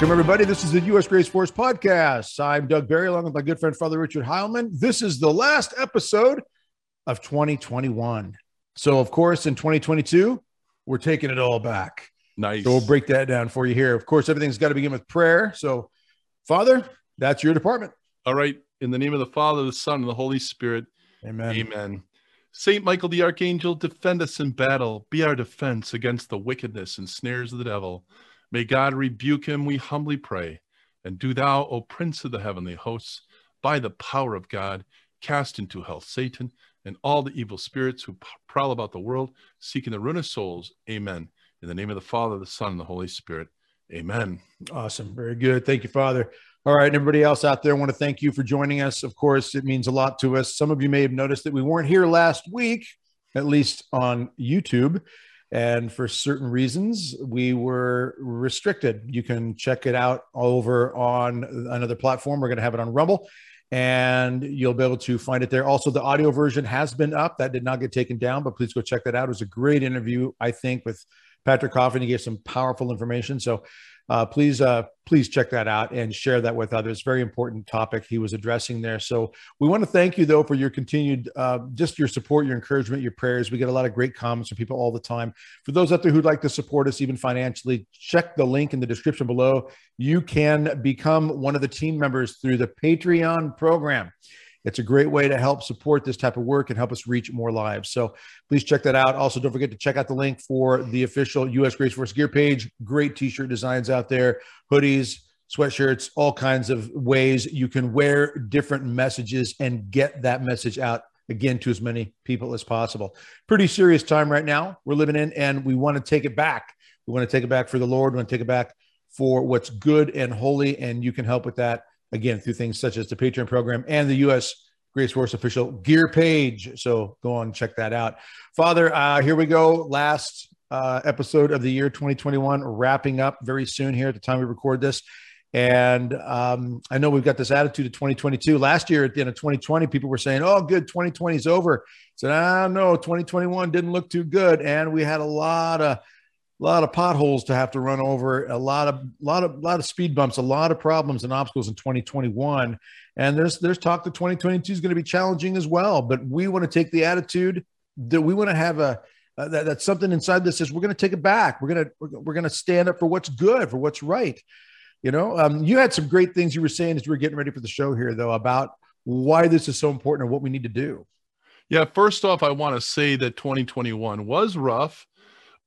Welcome, everybody. This is the U.S. Grace Force podcast. I'm Doug Barry, along with my good friend, Father Richard Heilman. This is the last episode of 2021. So, of course, in 2022, we're taking it all back. Nice. So, we'll break that down for you here. Of course, everything's got to begin with prayer. So, Father, that's your department. All right. In the name of the Father, the Son, and the Holy Spirit. Amen. Amen. Saint Michael the Archangel, defend us in battle. Be our defense against the wickedness and snares of the devil. May God rebuke him, we humbly pray. And do thou, O Prince of the heavenly hosts, by the power of God, cast into hell Satan and all the evil spirits who prowl about the world, seeking the ruin of souls. Amen. In the name of the Father, the Son, and the Holy Spirit. Amen. Awesome. Very good. Thank you, Father. All right. Everybody else out there, I want to thank you for joining us. Of course, it means a lot to us. Some of you may have noticed that we weren't here last week, at least on YouTube. And for certain reasons, we were restricted. You can check it out over on another platform. We're going to have it on Rumble and you'll be able to find it there. Also, the audio version has been up. That did not get taken down, but please go check that out. It was a great interview, I think, with Patrick Coffin. He gave some powerful information. So uh, please uh, please check that out and share that with others. Very important topic he was addressing there. So we want to thank you though for your continued uh, just your support, your encouragement, your prayers. We get a lot of great comments from people all the time. For those out there who'd like to support us even financially, check the link in the description below. You can become one of the team members through the Patreon program. It's a great way to help support this type of work and help us reach more lives. So please check that out. Also, don't forget to check out the link for the official U.S. Grace Force gear page. Great t-shirt designs out there, hoodies, sweatshirts, all kinds of ways you can wear different messages and get that message out again to as many people as possible. Pretty serious time right now we're living in, and we want to take it back. We want to take it back for the Lord. We want to take it back for what's good and holy, and you can help with that again through things such as the Patreon program and the U.S. Grace Force official gear page. So go on check that out. Father, uh, here we go. Last uh, episode of the year 2021, wrapping up very soon here at the time we record this. And um, I know we've got this attitude of 2022. Last year at the end of 2020, people were saying, oh, good, 2020 is over. said, ah, no, 2021 didn't look too good. And we had a lot of a lot of potholes to have to run over, a lot of lot of lot of speed bumps, a lot of problems and obstacles in 2021. And there's there's talk that 2022 is going to be challenging as well. But we want to take the attitude that we want to have a uh, that, that's something inside that says we're going to take it back. We're going to we're, we're going to stand up for what's good, for what's right. You know, um, you had some great things you were saying as we were getting ready for the show here, though, about why this is so important and what we need to do. Yeah, first off, I want to say that 2021 was rough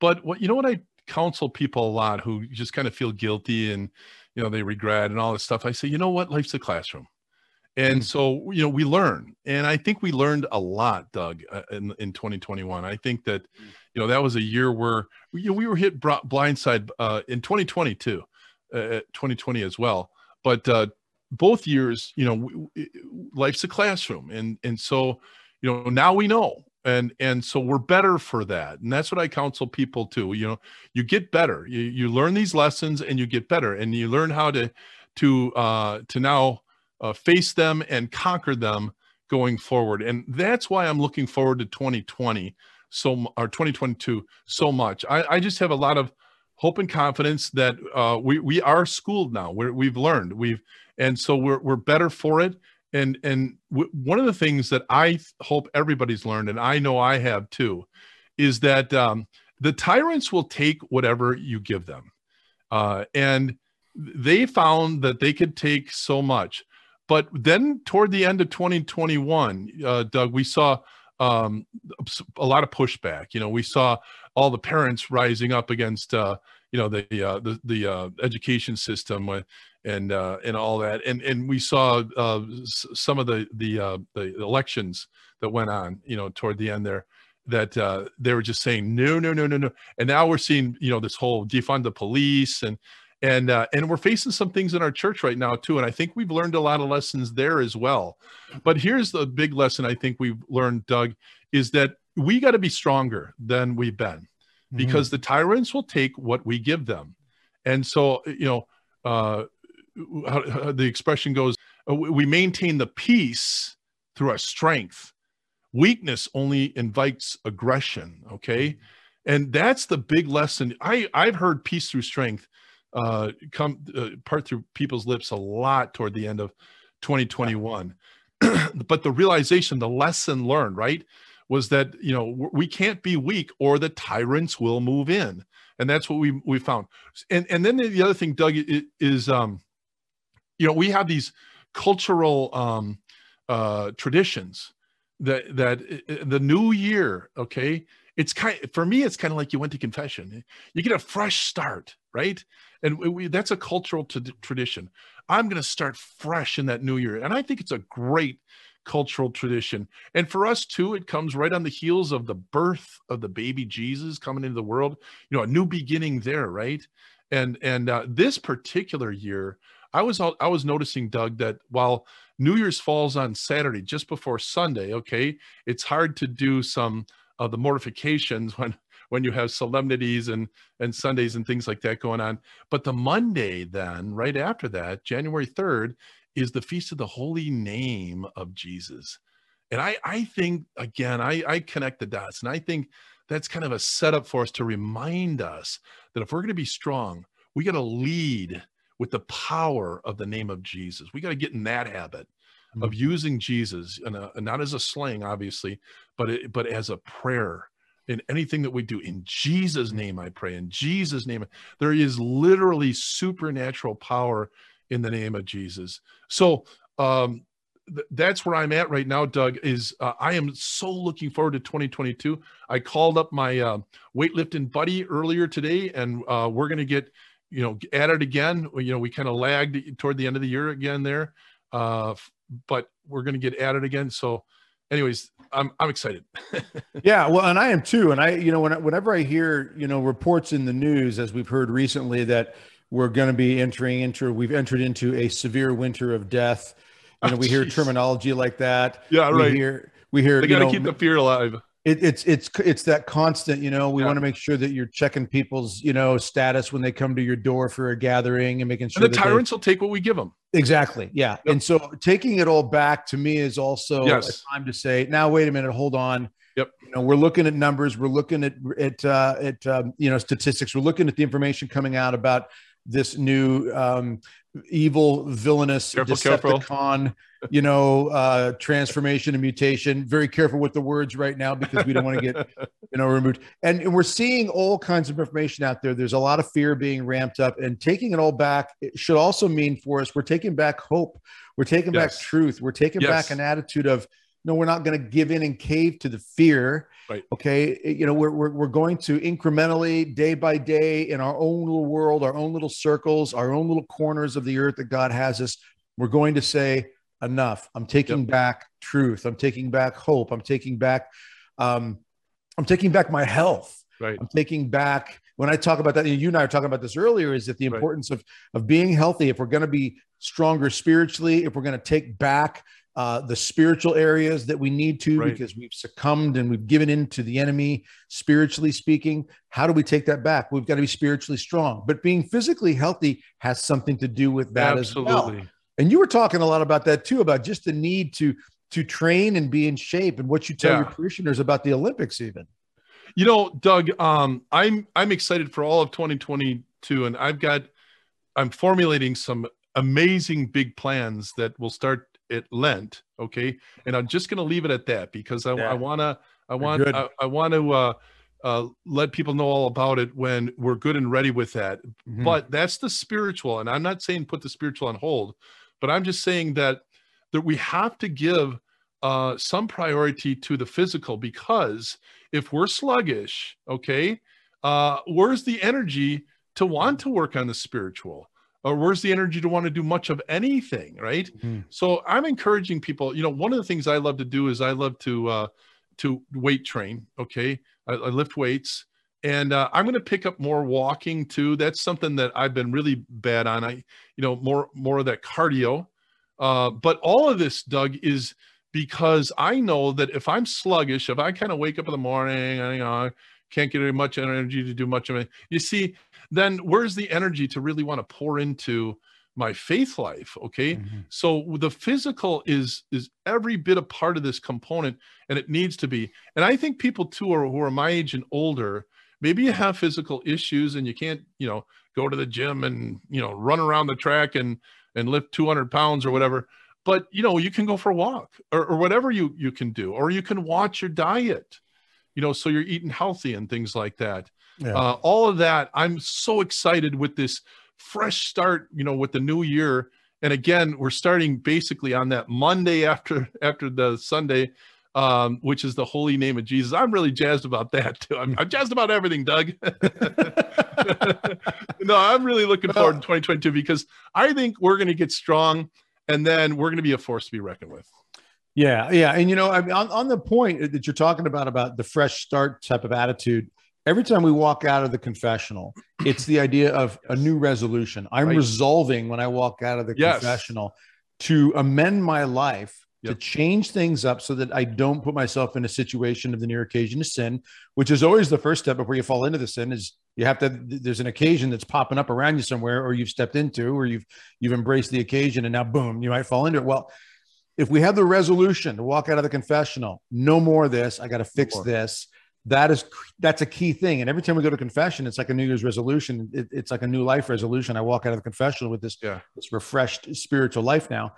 but what you know what I counsel people a lot who just kind of feel guilty and you know they regret and all this stuff. I say, you know what, life's a classroom. And mm. so, you know, we learn. And I think we learned a lot, Doug, uh, in, in 2021. I think that, mm. you know, that was a year where you we were hit blindside uh, in 2020 too, uh, 2020 as well. But uh, both years, you know, life's a classroom. And, and so, you know, now we know and and so we're better for that and that's what i counsel people to you know you get better you, you learn these lessons and you get better and you learn how to to uh to now uh, face them and conquer them going forward and that's why i'm looking forward to 2020 so or 2022 so much. I, I just have a lot of hope and confidence that uh, we we are schooled now we're, we've learned we've and so we're, we're better for it and and w- one of the things that i hope everybody's learned and i know i have too is that um, the tyrants will take whatever you give them. Uh, and they found that they could take so much. But then toward the end of 2021 uh, doug we saw um, a lot of pushback. You know we saw all the parents rising up against uh, you know the uh, the, the uh, education system and uh, and all that. And and we saw uh, some of the the uh, the elections that went on, you know, toward the end there, that uh, they were just saying no, no, no, no, no. And now we're seeing, you know, this whole defund the police and and uh, and we're facing some things in our church right now too. And I think we've learned a lot of lessons there as well. But here's the big lesson I think we've learned, Doug, is that we got to be stronger than we've been mm-hmm. because the tyrants will take what we give them. And so, you know, uh, how, how the expression goes uh, we maintain the peace through our strength. Weakness only invites aggression okay? And that's the big lesson. I i've heard peace through strength uh, come uh, part through people's lips a lot toward the end of 2021. but the realization, the lesson learned, right, was that you know we can't be weak or the tyrants will move in, and that's what we we found. And and then the other thing, Doug, is um, you know we have these cultural um, uh, traditions that that uh, the new year, okay, it's kind for me it's kind of like you went to confession. You get a fresh start right? And we, that's a cultural t- tradition. I'm going to start fresh in that new year and i think it's a great cultural tradition. And for us too it comes right on the heels of the birth of the baby jesus coming into the world you know a new beginning there right? And and uh, this particular year i was i was noticing doug that while new year's falls on saturday just before sunday okay it's hard to do some of the mortifications when when you have solemnities and and Sundays and things like that going on. But the Monday then, right after that, January 3rd, is the feast of the holy name of Jesus. And I I think again, I I connect the dots and I think that's kind of a setup for us to remind us that if we're going to be strong, we got to lead with the power of the name of Jesus. We got to get in that habit of mm-hmm. using Jesus, and, not as a slang, obviously, but it, but as a prayer in anything that we do. In Jesus' mm-hmm. name, I pray. In Jesus' name, there is literally supernatural power in the name of Jesus. So um, th- that's where I'm at right now, Doug. Is uh, I am so looking forward to 2022. I called up my uh, weightlifting buddy earlier today, and uh, we're going to get you know at it again. You know, we kind of lagged toward the end of the year again there. Uh, but we're going to get at it again. So, anyways, I'm I'm excited. yeah, well, and I am too. And I, you know, when, whenever I hear you know reports in the news, as we've heard recently, that we're going to be entering into, we've entered into a severe winter of death. You know, oh, we hear terminology like that. Yeah, we right. Hear, we hear. They got to keep the fear alive it, it's it's it's that constant you know we yeah. want to make sure that you're checking people's you know status when they come to your door for a gathering and making sure and the tyrants they, will take what we give them exactly yeah yep. and so taking it all back to me is also yes. a time to say now wait a minute hold on Yep. You know, we're looking at numbers. We're looking at at uh, at um, you know statistics. We're looking at the information coming out about this new um, evil, villainous careful, Decepticon, careful. you know, uh, transformation and mutation. Very careful with the words right now because we don't want to get, you know, removed. And, and, we're seeing all kinds of information out there. There's a lot of fear being ramped up, and taking it all back it should also mean for us we're taking back hope. We're taking yes. back truth. We're taking yes. back an attitude of no, we're not going to give in and cave to the fear. Right. Okay. You know, we're, we're, we're going to incrementally, day by day, in our own little world, our own little circles, our own little corners of the earth that God has us, we're going to say, enough. I'm taking yep. back truth. I'm taking back hope. I'm taking back, um, I'm taking back my health. Right. I'm taking back when I talk about that, you and I are talking about this earlier, is that the importance right. of of being healthy. If we're going to be stronger spiritually, if we're going to take back uh, the spiritual areas that we need to right. because we've succumbed and we've given in to the enemy, spiritually speaking. How do we take that back? We've got to be spiritually strong, but being physically healthy has something to do with that Absolutely. as well. And you were talking a lot about that too, about just the need to to train and be in shape, and what you tell yeah. your parishioners about the Olympics, even. You know, Doug, um, I'm I'm excited for all of 2022, and I've got I'm formulating some amazing big plans that will start it Lent. Okay, and I'm just going to leave it at that because I, yeah. I wanna I want I, I, want to uh, uh, let people know all about it when we're good and ready with that. Mm-hmm. But that's the spiritual, and I'm not saying put the spiritual on hold, but I'm just saying that that we have to give uh, some priority to the physical because if we're sluggish, okay, uh, where's the energy to want to work on the spiritual? Or where's the energy to want to do much of anything right? Mm-hmm. so i'm encouraging people you know one of the things i love to do is i love to uh to weight train okay? I, I lift weights and uh, i'm going to pick up more walking too. That's something that i've been really bad on. I you know more more of that cardio. Uh but all of this doug is because i know that if i'm sluggish if i kind of wake up in the morning I, you know, can't get any much energy to do much of it. You see then where's the energy to really want to pour into my faith life okay mm-hmm. so the physical is is every bit a part of this component and it needs to be and i think people too are, who are my age and older maybe you have physical issues and you can't, you know, go to the gym and, you know, run around the track and, and lift 200 pounds or whatever. But, you know, you can go for a walk or, or whatever you, you can do, or you can watch your diet, you know, so you're eating healthy and things like that. Yeah. Uh, all of that. I'm so excited with this fresh start, you know, with the new year. And again, we're starting basically on that Monday after after the Sunday um, which is the holy name of Jesus. I'm really jazzed about that too. I'm, I'm jazzed about everything, Doug. no, I'm really looking forward to 2022 because I think we're going to get strong, and then we're going to be a force to be reckoned with. Yeah, yeah, and you know, I mean, on, on the point that you're talking about about the fresh start type of attitude, every time we walk out of the confessional, it's the idea of a new resolution. I'm right. resolving when I walk out of the yes. confessional to amend my life yep. to change things up so that I don't put myself in a situation of the near occasion to sin, which is always the first step before you fall into the sin is you have to there's an occasion that's popping up around you somewhere or you've stepped into or you've you've embraced the occasion and now boom, you might fall into it. Well, if we have the resolution to walk out of the confessional, no more of this, I got to fix no this. That is that's a key thing. And every time we go to confession, it's like a New Year's resolution. It, it's like a new life resolution. I walk out of the confessional with this, yeah. this refreshed spiritual life now.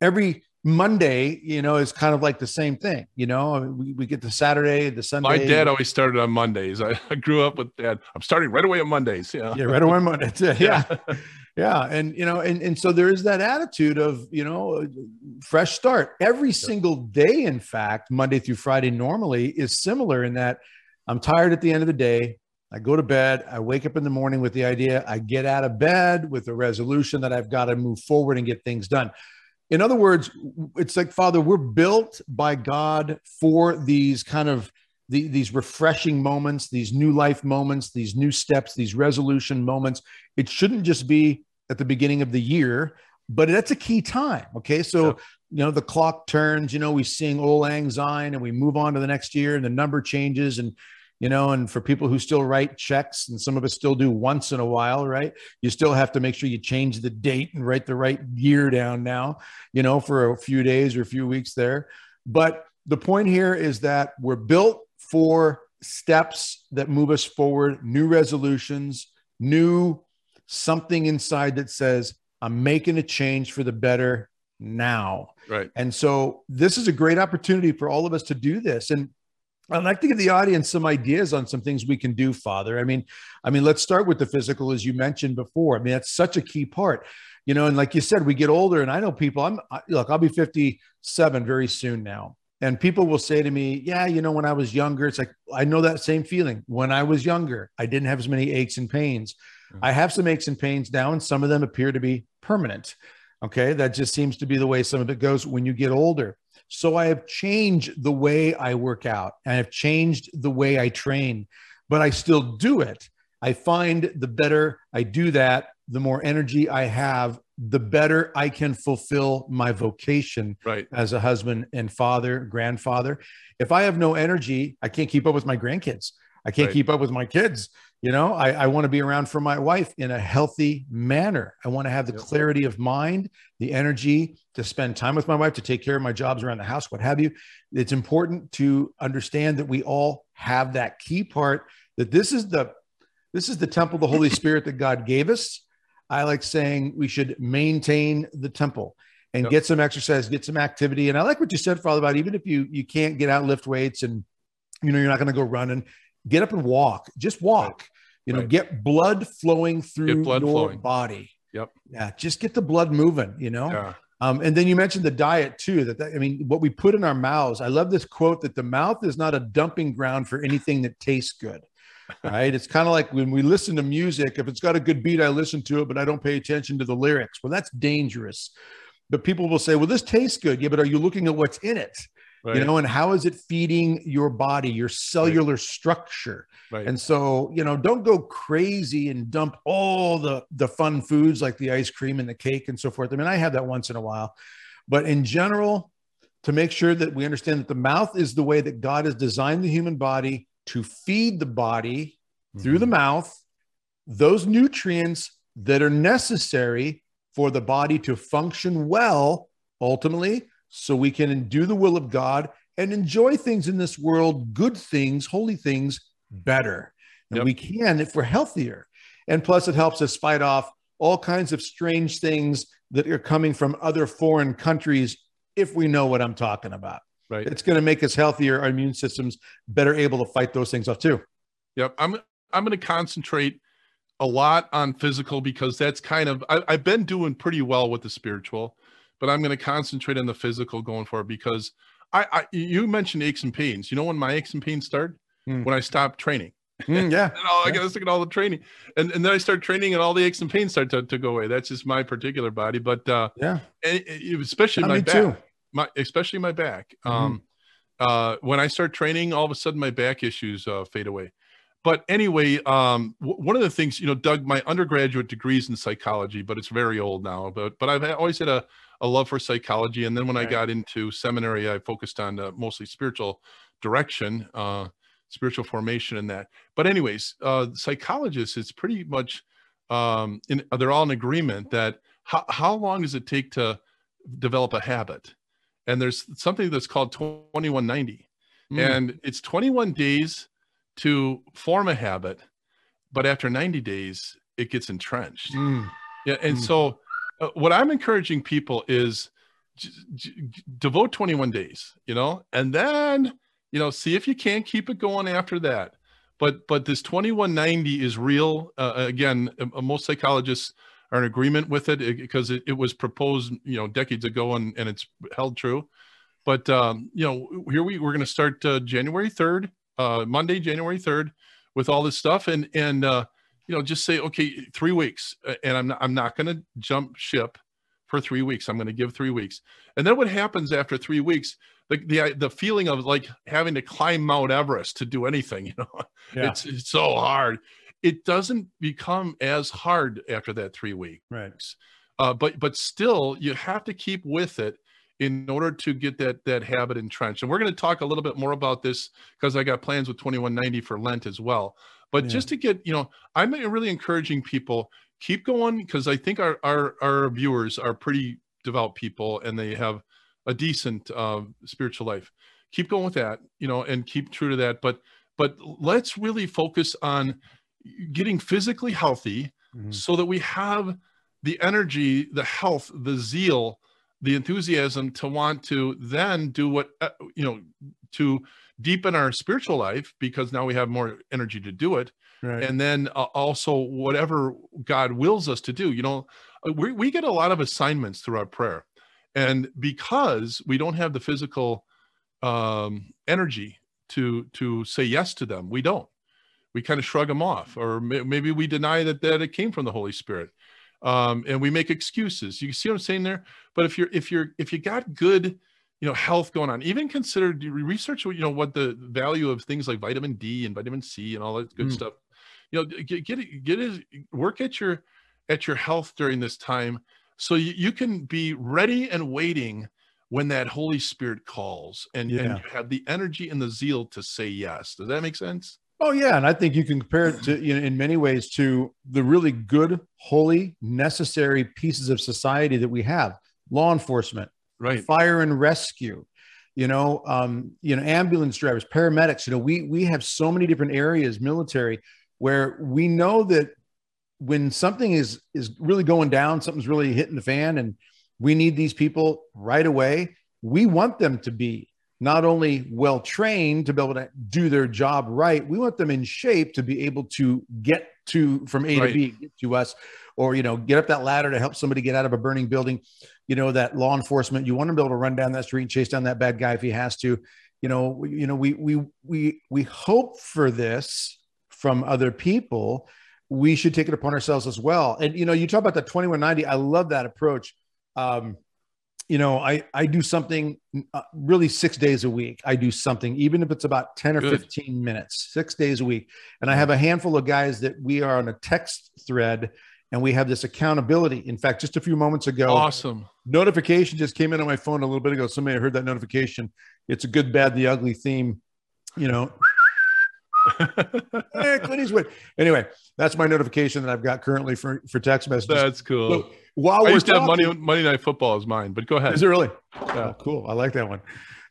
Every Monday, you know, is kind of like the same thing. You know, we, we get to Saturday, the Sunday. My dad always started on Mondays. I, I grew up with dad. I'm starting right away on Mondays. Yeah. Yeah. Right away on Mondays. Yeah. yeah. Yeah. And, you know, and, and so there is that attitude of, you know, uh, fresh start every single day. In fact, Monday through Friday normally is similar in that I'm tired at the end of the day. I go to bed. I wake up in the morning with the idea. I get out of bed with the resolution that I've got to move forward and get things done in other words, it's like, Father, we're built by God for these kind of the, these refreshing moments, these new life moments, these new steps, these resolution moments. It shouldn't just be at the beginning of the year, but that's a key time. Okay. So, yeah. you know, the clock turns, you know, we sing Auld Lang Syne and we move on to the next year and the number changes and you know, and for people who still write checks, and some of us still do once in a while, right? You still have to make sure you change the date and write the right year down now, you know, for a few days or a few weeks there. But the point here is that we're built for steps that move us forward, new resolutions, new something inside that says, I'm making a change for the better now. Right. And so this is a great opportunity for all of us to do this. And I'd like to give the audience some ideas on some things we can do, Father. I mean, I mean, let's start with the physical, as you mentioned before. I mean, that's such a key part, you know. And like you said, we get older, and I know people. I'm look, I'll be 57 very soon now, and people will say to me, "Yeah, you know, when I was younger, it's like I know that same feeling. When I was younger, I didn't have as many aches and pains. Mm-hmm. I have some aches and pains now, and some of them appear to be permanent. Okay, that just seems to be the way some of it goes when you get older." So I have changed the way I work out. I have changed the way I train, but I still do it. I find the better I do that, the more energy I have, the better I can fulfill my vocation right. as a husband and father, grandfather. If I have no energy, I can't keep up with my grandkids. I can't right. keep up with my kids. You know, I, I want to be around for my wife in a healthy manner. I want to have the yep. clarity of mind, the energy to spend time with my wife, to take care of my jobs around the house, what have you. It's important to understand that we all have that key part that this is the this is the temple of the Holy Spirit that God gave us. I like saying we should maintain the temple and yep. get some exercise, get some activity. And I like what you said, Father, about even if you you can't get out lift weights and you know you're not going to go running get up and walk. Just walk. Right. You know, right. get blood flowing through blood your flowing. body. Yep. Yeah, just get the blood moving. You know. Yeah. Um, and then you mentioned the diet too. That, that I mean, what we put in our mouths. I love this quote that the mouth is not a dumping ground for anything that tastes good. Right? It's kind of like when we listen to music. If it's got a good beat, I listen to it, but I don't pay attention to the lyrics. Well, that's dangerous. But people will say, "Well, this tastes good." Yeah, but are you looking at what's in it? right. you know and how is it feeding your body your cellular right. structure right. and so you know don't go crazy and dump all the the fun foods like the ice cream and the cake and so forth i mean i have that once in a while but in general to make sure that we understand that the mouth is the way that god has designed the human body to feed the body mm-hmm. through the mm-hmm. mouth those nutrients that are necessary for the body to function well ultimately so we can do the will of God and enjoy things in this world, good things, holy things, better. And Yep. we can if we're healthier. And plus, it helps us fight off all kinds of strange things that are coming from other foreign countries if we know what I'm talking about. Right. It's going to make us healthier, our immune systems better able to fight those things off too. Yep. I'm I'm going to concentrate a lot on physical because that's kind of I, I've been doing pretty well with the spiritual, but I'm going to concentrate on the physical going forward because I, I you mentioned aches and pains. You know when my aches and pains start? Hmm. When I stopped training. Mm, yeah. And all, I Yeah. got to stick at all the training, and and then I start training, and all the aches and pains start to, to go away. That's just my particular body, but uh, Yeah. and it- especially my back too. My especially my back. Mhm. Um, uh, when I start training, all of a sudden my back issues uh, fade away. But anyway, um, w- one of the things, you know, Doug, my undergraduate degrees in psychology, but it's very old now. But but I've always had a, a love for psychology, and then when I got into seminary, I focused on uh, mostly spiritual direction, uh, spiritual formation, and that. But anyways, uh, psychologists, it's pretty much um, in, they're all in agreement that how, how long does it take to develop a habit? And there's something that's called 2190 Mm. and it's 21 days to form a habit but after 90 days it gets entrenched Mm. yeah and Mm. so uh, what i'm encouraging people is j- j- devote 21 days you know and then you know see if you can't keep it going after that but but this 2190 is real uh, again uh, most psychologists are in agreement with it because it, it was proposed you know decades ago and, and it's held true. But um, you know here we we're going to start uh, january 3rd uh, monday january 3rd with all this stuff and and uh, you know just say okay three weeks and i'm not, i'm not going to jump ship for three weeks. I'm going to give three weeks. And then what happens after three weeks the, the the feeling of like having to climb mount everest to do anything you know? Yeah. it's, it's so hard it doesn't become as hard after that three weeks. Right. uh, but but still you have to keep with it in order to get that that habit entrenched. And we're going to talk a little bit more about this because i got plans with 2190 for lent as well. But Yeah. just to get you know i'm really encouraging people keep going because i think our, our our viewers are pretty devout people and they have a decent uh, spiritual life. Keep going with that you know and keep true to that. But but let's really focus on getting physically healthy Mhm. so that we have the energy, the health, the zeal, the enthusiasm to want to then do what, uh, you know, to deepen our spiritual life because now we have more energy to do it. Right. And then uh, also whatever God wills us to do, you know, uh, we, we get a lot of assignments through our prayer. And because we don't have the physical um, energy to to say yes to them, we don't we kind of shrug them off or may, maybe we deny that that it came from the holy spirit. Um, and we make excuses. You see what i'm saying there? But if you're if you're if you got good you know health going on even consider research you know what the value of things like vitamin d and vitamin c and all that good Mm. stuff. You know get get it get it work at your at your health during this time so you, you can be ready and waiting when that holy spirit calls and, Yeah. and you have the energy and the zeal to say yes. Does that make sense Oh yeah, and I think you can compare it to you know in many ways to the really good, holy, necessary pieces of society that we have: law enforcement, right fire and rescue, you know, um, you know, ambulance drivers, paramedics. You know, we we have so many different areas, military, where we know that when something is is really going down, something's really hitting the fan, and we need these people right away. We want them to be not only well trained to be able to do their job right, we want them in shape to be able to get to from A Right. to B, get to us, or you know, get up that ladder to help somebody get out of a burning building. You know, that law enforcement, you want them to be able to run down that street and chase down that bad guy if he has to. You know, you know, we we we we hope for this from other people. We should take it upon ourselves as well. And you know, you talk about the 2190. I love that approach. Um, you know, I I do something uh, really six days a week. I do something, even if it's about 10 or Good. 15 minutes, six days a week. And I have a handful of guys that we are on a text thread and we have this accountability. In fact, just a few moments ago, awesome notification just came in on my phone a little bit ago. Somebody heard that notification. It's a good, bad, the ugly theme. You know, hey, Clint Eastwood. Anyway, that's my notification that I've got currently for for text messages. that's cool So while i we're used to have money talking- monday night football is mine but go ahead Is it really? Yeah. Oh, cool. I like that one.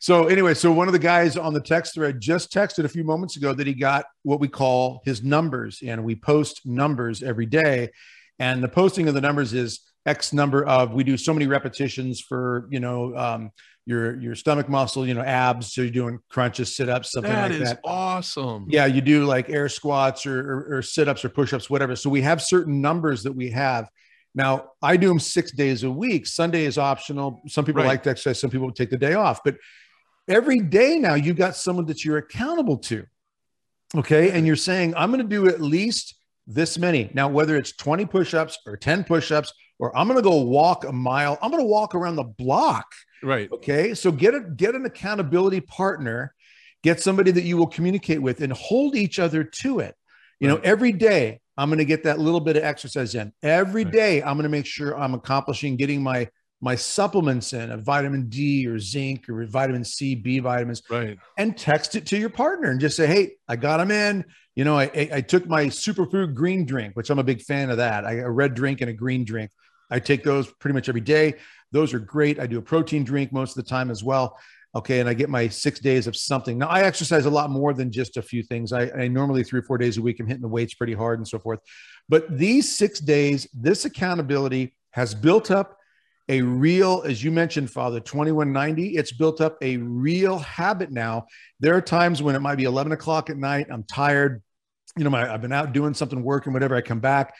So anyway, so one of the guys on the text thread just texted a few moments ago that he got what we call his numbers, and we post numbers every day. And the posting of the numbers is X number of. We do so many repetitions for you know um, your your stomach muscle, you know abs. So you're doing crunches, sit ups, something That like is that. awesome. Yeah, you do like air squats or, or, or sit ups or push ups, whatever. So we have certain numbers that we have. Now, I do them six days a week. Sunday is optional. Some people Right. like to exercise, some people take the day off. But every day now, you've got someone that you're accountable to. Okay. And you're saying, I'm going to do at least this many. Now, whether it's 20 push ups or 10 push ups, or I'm going to go walk a mile, I'm going to walk around the block. Right. Okay. So get a get an accountability partner, get somebody that you will communicate with and hold each other to it. You know, every day I'm going to get that little bit of exercise in. Every Right. day I'm going to make sure I'm accomplishing getting my my supplements in, a vitamin D or zinc or vitamin C, B vitamins, Right. and text it to your partner and just say, "Hey, I got them in." You know, I, I I took my superfood green drink, which I'm a big fan of that. I a red drink and a green drink. I take those pretty much every day. Those are great. I do a protein drink most of the time as well. Okay, and I get my six days of something. Now I exercise a lot more than just a few things. I, I normally three or four days a week. I'm hitting the weights pretty hard and so forth. But these six days, this accountability has built up a real, as you mentioned, Father, 2190. It's built up a real habit now. There are times when it might be 11 o'clock at night. I'm tired. You know, my, I've been out doing something, working, whatever. I come back.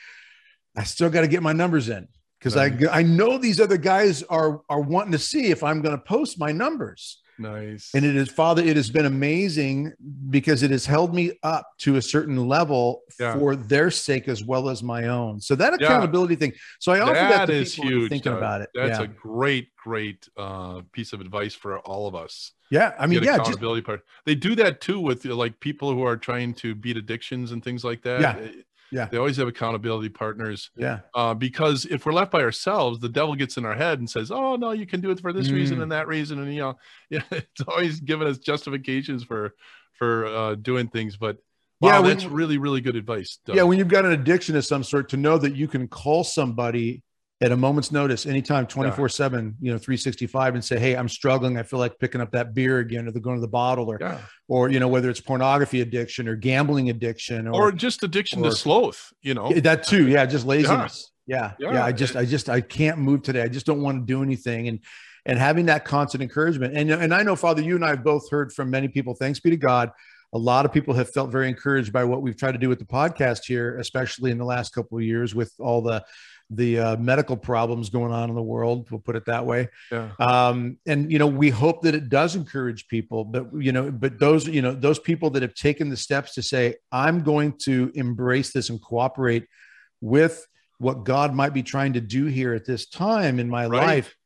I still got to get my numbers in because Right. I I know these other guys are are wanting to see if I'm going to post my numbers. Nice. And it is, Father, it has been amazing because it has held me up to a certain level Yeah. for their sake as well as my own. So that Yeah. accountability thing. So I offer that, that to is huge. thinking Doug. about it. That's yeah. a great, great uh, piece of advice for all of us. yeah. I mean, yeah, just accountability part. They do that too with like people who are trying to beat addictions and things like that. Yeah. Yeah. They always have accountability partners yeah. uh, because if we're left by ourselves, the devil gets in our head and says, "Oh no, you can do it for this reason Mm. and that reason," and you know, yeah, it's always giving us justifications for for uh, doing things. But Yeah, wow, when that's you- really really good advice. Doug. Yeah, when you've got an addiction of some sort, to know that you can call somebody at a moment's notice, anytime, 24 7, you know, 365, and say, Hey, I'm struggling. I feel like picking up that beer again, or they're going to the bottle, or, yeah. or, you know, whether it's pornography addiction or gambling addiction or or, just addiction or- to sloth. You know, that too. Yeah. Just laziness. Yeah. Yeah. Yeah, I just, I just, I can't move today. I just don't want to do anything. And, and having that constant encouragement. And, and I know, Father, you and I have both heard from many people, thanks be to God. A lot of people have felt very encouraged by what we've tried to do with the podcast here, especially in the last couple of years with all the the uh, medical problems going on in the world. We'll put it that way. yeah. Um, and you know, we hope that it does encourage people. But you know, but those you know those people that have taken the steps to say, I'm going to embrace this and cooperate with what God might be trying to do here at this time in my Right. life.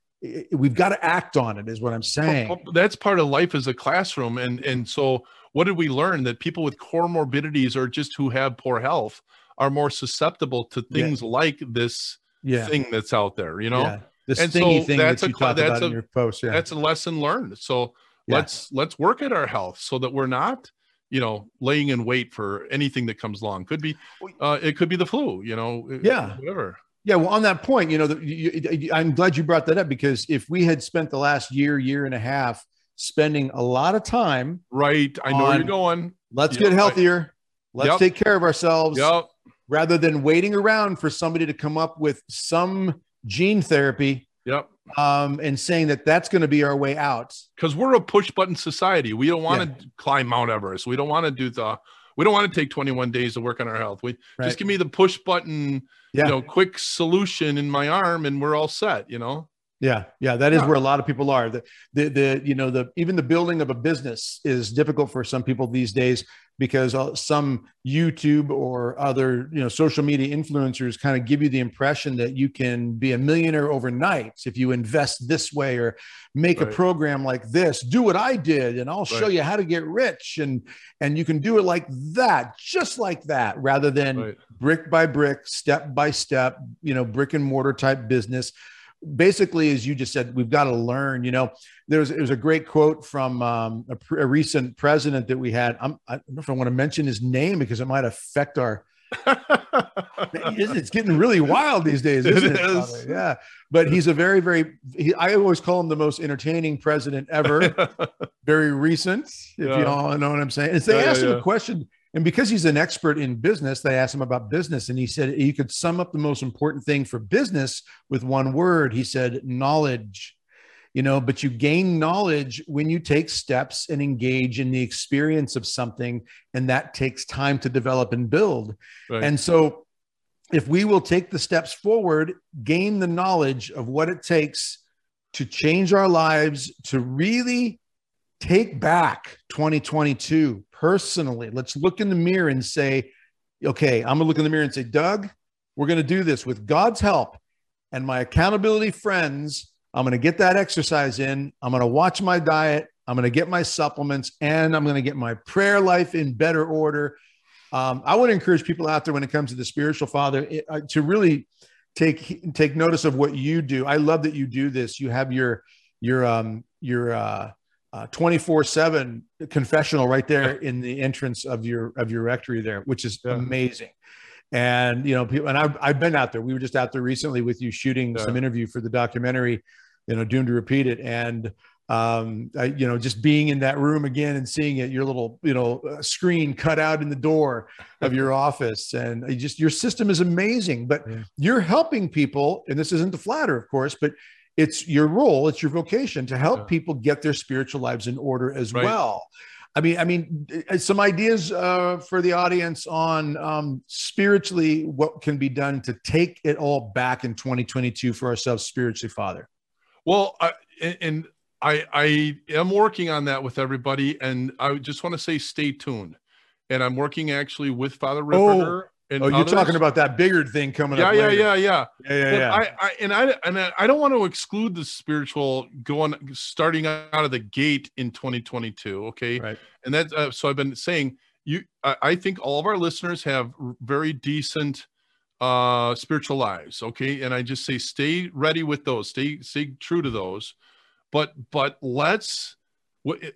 We've got to act on it, is what I'm saying. Well, that's part of life as a classroom and and so what did we learn that people with comorbidities or just who have poor health are more susceptible to Yeah. things like this Yeah. thing that's out there you know yeah. The And so thing that's that a you cl- talked that's about in your post. Yeah. that's a lesson learned so Yeah. let's let's work at our health so that we're not you know laying in wait for anything that comes along could be uh it could be the flu you know Yeah. whatever Yeah, well, on that point, you know, the, you, I'm glad you brought that up because if we had spent the last year, year and a half spending a lot of time, right i know where On- you're going let's Yep, get healthier, let's Yep. take care of ourselves, yep rather than waiting around for somebody to come up with some gene therapy yep um, and saying that that's going to be our way out. because we're a push button society. We don't want to climb Mount Everest. We don't want to do the. We don't want to take 21 days to work on our health. We Right. just give me the push button, Yeah. you know, quick solution in my arm, and we're all set. You know. Yeah, yeah, that is Yeah. where a lot of people are. The, the, the, you know, the even the building of a business is difficult for some people these days because uh, some YouTube or other, you know, social media influencers kind of give you the impression that you can be a millionaire overnight if you invest this way or make a program like this. Do what I did, and I'll show you how to get rich, and and you can do it like that, just like that, rather than Right. brick by brick, step by step, you know, brick and mortar type business. Basically, as you just said, we've got to learn. You know, there's was a great quote from um, a, pr- a recent president that we had. I'm, I don't know if I want to mention his name because it might affect our it's getting really wild these days, isn't it? it yeah, but he's a very, very. He, I always call him the most entertaining president ever. very recent, if yeah. you all know what I'm saying. And they yeah, asked yeah, him a question, and because he's an expert in business, they asked him about business, and he said You could sum up the most important thing for business with one word. He said knowledge you know but you gain knowledge when you take steps and engage in the experience of something and that takes time to develop and build right. and so if we will take the steps forward gain the knowledge of what it takes to change our lives to really take back 2022 personally let's look in the mirror and say okay i'm gonna look in the mirror and say doug we're gonna do this with god's help and my accountability friends I'm going to get that exercise in. I'm going to watch my diet. I'm going to get my supplements and I'm going to get my prayer life in better order. Um, I to encourage people out there when it comes to the spiritual father uh, to really take take notice of what you do. I love that you do this. You have your your um your uh, uh 24/7 confessional right there in the entrance of your of your rectory there, which is yeah. amazing. And you know, people and I've I've been out there. We were just out there recently with you shooting yeah. some interview for the documentary you know, doomed to repeat it. And um, I, you know, just being in that room again and seeing it, your little, you know, uh, screen cut out in the door of your office, and just your system is amazing. But yeah. you're helping people, and this isn't the flatter, of course, but it's your role, it's your vocation to help yeah. people get their spiritual lives in order as right. well. I mean, I mean, uh, some ideas uh, for the audience on um, spiritually what can be done to take it all back in 2022 for ourselves spiritually, Father. Well, I, and I I am working on that with everybody, and I just want to say stay tuned. And I'm working actually with Father Ripperger. Oh. And oh, you're talking about that bigger thing coming yeah, up. Yeah, yeah, yeah, yeah, yeah, yeah. I, I, and I, and I don't want to exclude the spiritual going, starting out of the gate in 2022. Okay, right. And that, uh, so I've been saying you. I, I think all of our listeners have very decent uh spiritual lives okay and i just say stay ready with those stay stay true to those but but let's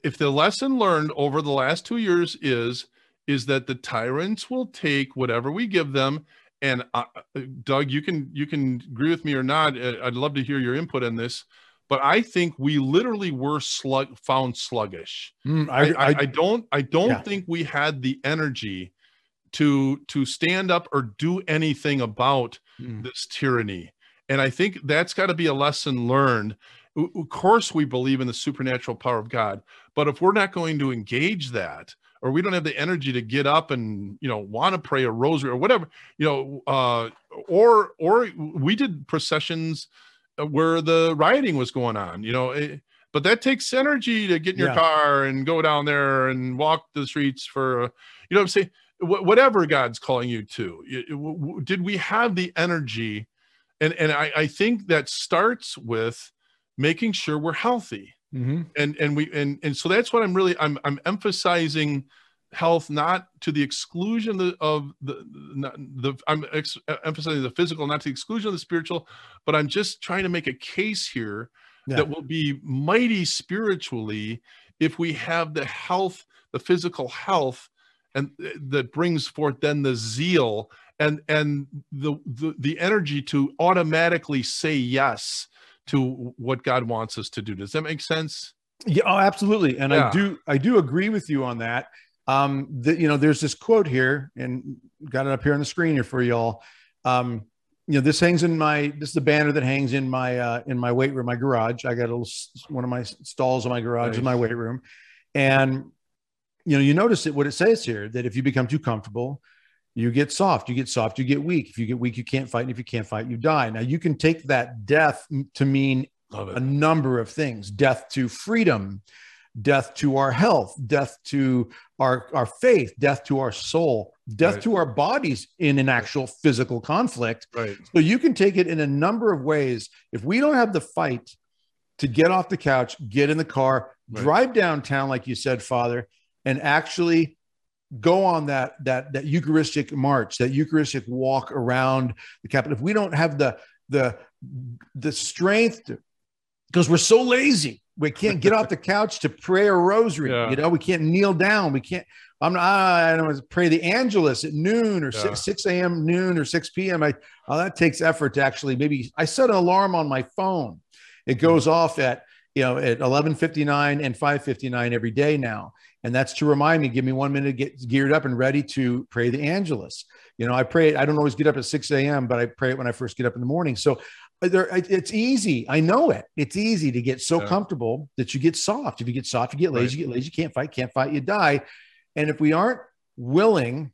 if the lesson learned over the last two years is is that the tyrants will take whatever we give them and uh, uh doug you can you can agree with me or not uh, i'd love to hear your input on this but i think we literally were slug found sluggish mm, I, I, I, I, don't i don't yeah. think we had the energy to to stand up or do anything about mm. this tyranny and i think that's got to be a lesson learned of course we believe in the supernatural power of god but if we're not going to engage that or we don't have the energy to get up and you know want to pray a rosary or whatever you know uh or or we did processions where the rioting was going on you know it, but that takes energy to get in your yeah. car and go down there and walk the streets for you know what i'm saying whatever God's calling you to. Did we have the energy? And and I, I think that starts with making sure we're healthy. Mm-hmm. And and we and and so that's what I'm really I'm I'm emphasizing health not to the exclusion of the, the, the I'm ex, emphasizing the physical not to the exclusion of the spiritual but I'm just trying to make a case here yeah. that will be mighty spiritually if we have the health the physical health and uh, that brings forth then the zeal and and the, the the energy to automatically say yes to what God wants us to do. Does that make sense? Yeah, oh, absolutely. And yeah. I do I do agree with you on that. Um, that you know, there's this quote here, and got it up here on the screen here for y'all. Um, you know, this hangs in my this is the banner that hangs in my uh in my weight room, my garage. I got a little one of my stalls in my garage nice. in my weight room. And you know, you notice it what it says here that if you become too comfortable, you get soft. You get soft, you get weak. If you get weak, you can't fight. And if you can't fight, you die. Now you can take that death to mean a number of things: death to freedom, death to our health, death to our, our faith, death to our soul, death right. to our bodies in an actual physical conflict. Right. So you can take it in a number of ways. If we don't have the fight to get off the couch, get in the car, right. drive downtown, like you said, Father, and actually go on that that that Eucharistic march, that Eucharistic walk around the Capitol. If we don't have the the the strength, because we're so lazy, we can't get off the couch to pray a rosary. Yeah. You know, we can't kneel down. We can't. I'm not. I don't pray the Angelus at noon or Yeah. six six a.m. noon or six p.m. I oh, that takes effort to actually maybe. I set an alarm on my phone. It goes off at you know at 11:59 and 5:59 every day now, and that's to remind me. Give me one minute to get geared up and ready to pray the Angelus. You know, I pray. I don't always get up at 6 a.m., but I pray it when I first get up in the morning. So uh, there, it's easy. I know it. It's easy to get so Yeah. comfortable that you get soft. If you get soft, you get lazy. You get lazy, you can't fight. Can't fight, you die. And if we aren't willing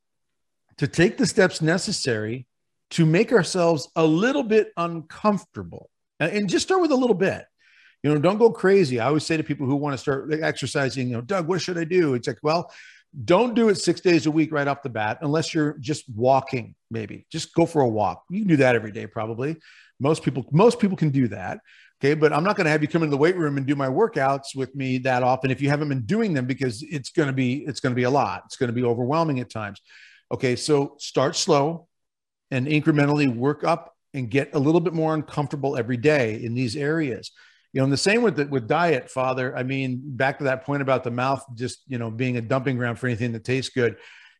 to take the steps necessary to make ourselves a little bit uncomfortable, and just start with a little bit. You know, don't go crazy. I always say to people who want to start exercising, you know, Doug, what should I do? It's like, well, don't do it six days a week right off the bat unless you're just walking maybe. Just go for a walk. You can do that every day probably. Most people most people can do that okay? But i'm not going to have you come into the weight room and do my workouts with me that often if you haven't been doing them because it's going to be it's going to be a lot. It's going to be overwhelming at times. Okay so start slow and incrementally work up and get a little bit more uncomfortable every day in these areas you know, and the same with the, with diet, Father. I mean, back to that point about the mouth just you know being a dumping ground for anything that tastes good.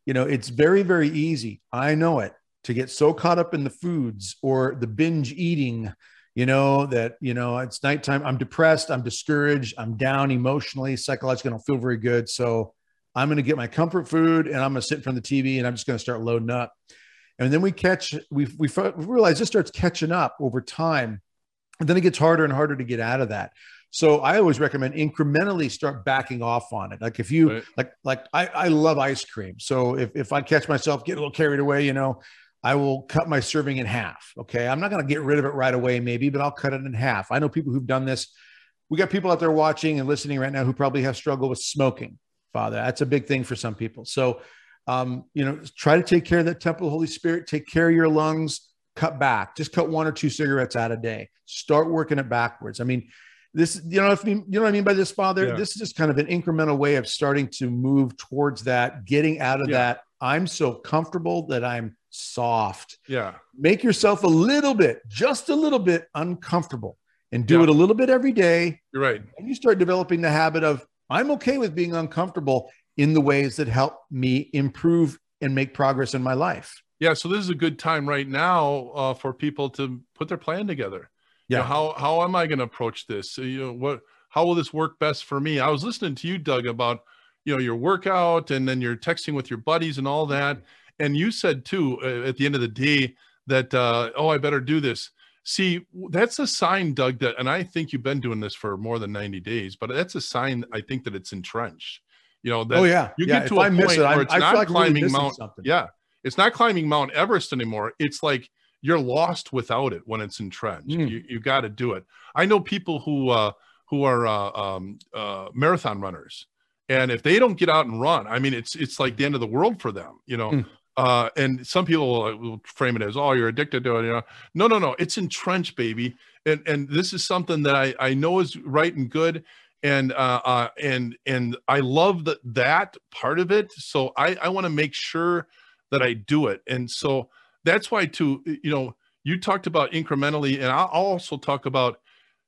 You know, it's very very easy. I know it to get so caught up in the foods or the binge eating. You know that you know it's nighttime. I'm depressed. I'm discouraged. I'm down emotionally, psychologically. I don't feel very good. So I'm going to get my comfort food and I'm going to sit in front of the TV and I'm just going to start loading up. And then we catch, we we realize this starts catching up over time and then it gets harder and harder to get out of that. So I always recommend incrementally start backing off on it. Like if you Right. like like I, I love ice cream. So if, if I catch myself getting a little carried away, you know, I will cut my serving in half. Okay. I'm not going to get rid of it right away, maybe, but I'll cut it in half. I know people who've done this. We got people out there watching and listening right now who probably have struggled with smoking, Father. That's a big thing for some people. So um, you know, try to take care of that temple of Holy Spirit, take care of your lungs, cut back, just cut one or two cigarettes out a day. Start working it backwards. I mean, this, you know, if you, you know what I mean by this, Father. Yeah. This is just kind of an incremental way of starting to move towards that, getting out of Yeah. that. I'm so comfortable that I'm soft. Yeah. Make yourself a little bit, just a little bit uncomfortable, and do Yeah. it a little bit every day. You're right. And you start developing the habit of I'm okay with being uncomfortable in the ways that help me improve and make progress in my life. Yeah. So this is a good time right now uh, for people to put their plan together. You know, Yeah. how how am I going to approach this? So, you know, what how will this work best for me? I was listening to you, Doug, about you know your workout and then you're texting with your buddies and all that. And you said too uh, at the end of the day that uh, oh I better do this. See, that's a sign, Doug, that and I think you've been doing this for more than 90 days, but that's a sign I think that it's entrenched. You know, that oh yeah, you yeah. get if to a I point it, where I'm, it's I not feel like I'm really climbing Mount- something. yeah, it's not climbing Mount Everest anymore. It's like you're lost without it when it's entrenched. Mm. You you got to do it. I know people who uh, who are uh, um, uh, marathon runners, and if they don't get out and run, I mean, it's it's like the end of the world for them. You know. Mm. Uh, and some people will, frame it as, "Oh, you're addicted to it." You know, no, no, no. It's entrenched, baby. And and this is something that I I know is right and good, and uh, uh and and I love that that part of it. So I I want to make sure that I do it, and so that's why too. You know, you talked about incrementally, and I'll also talk about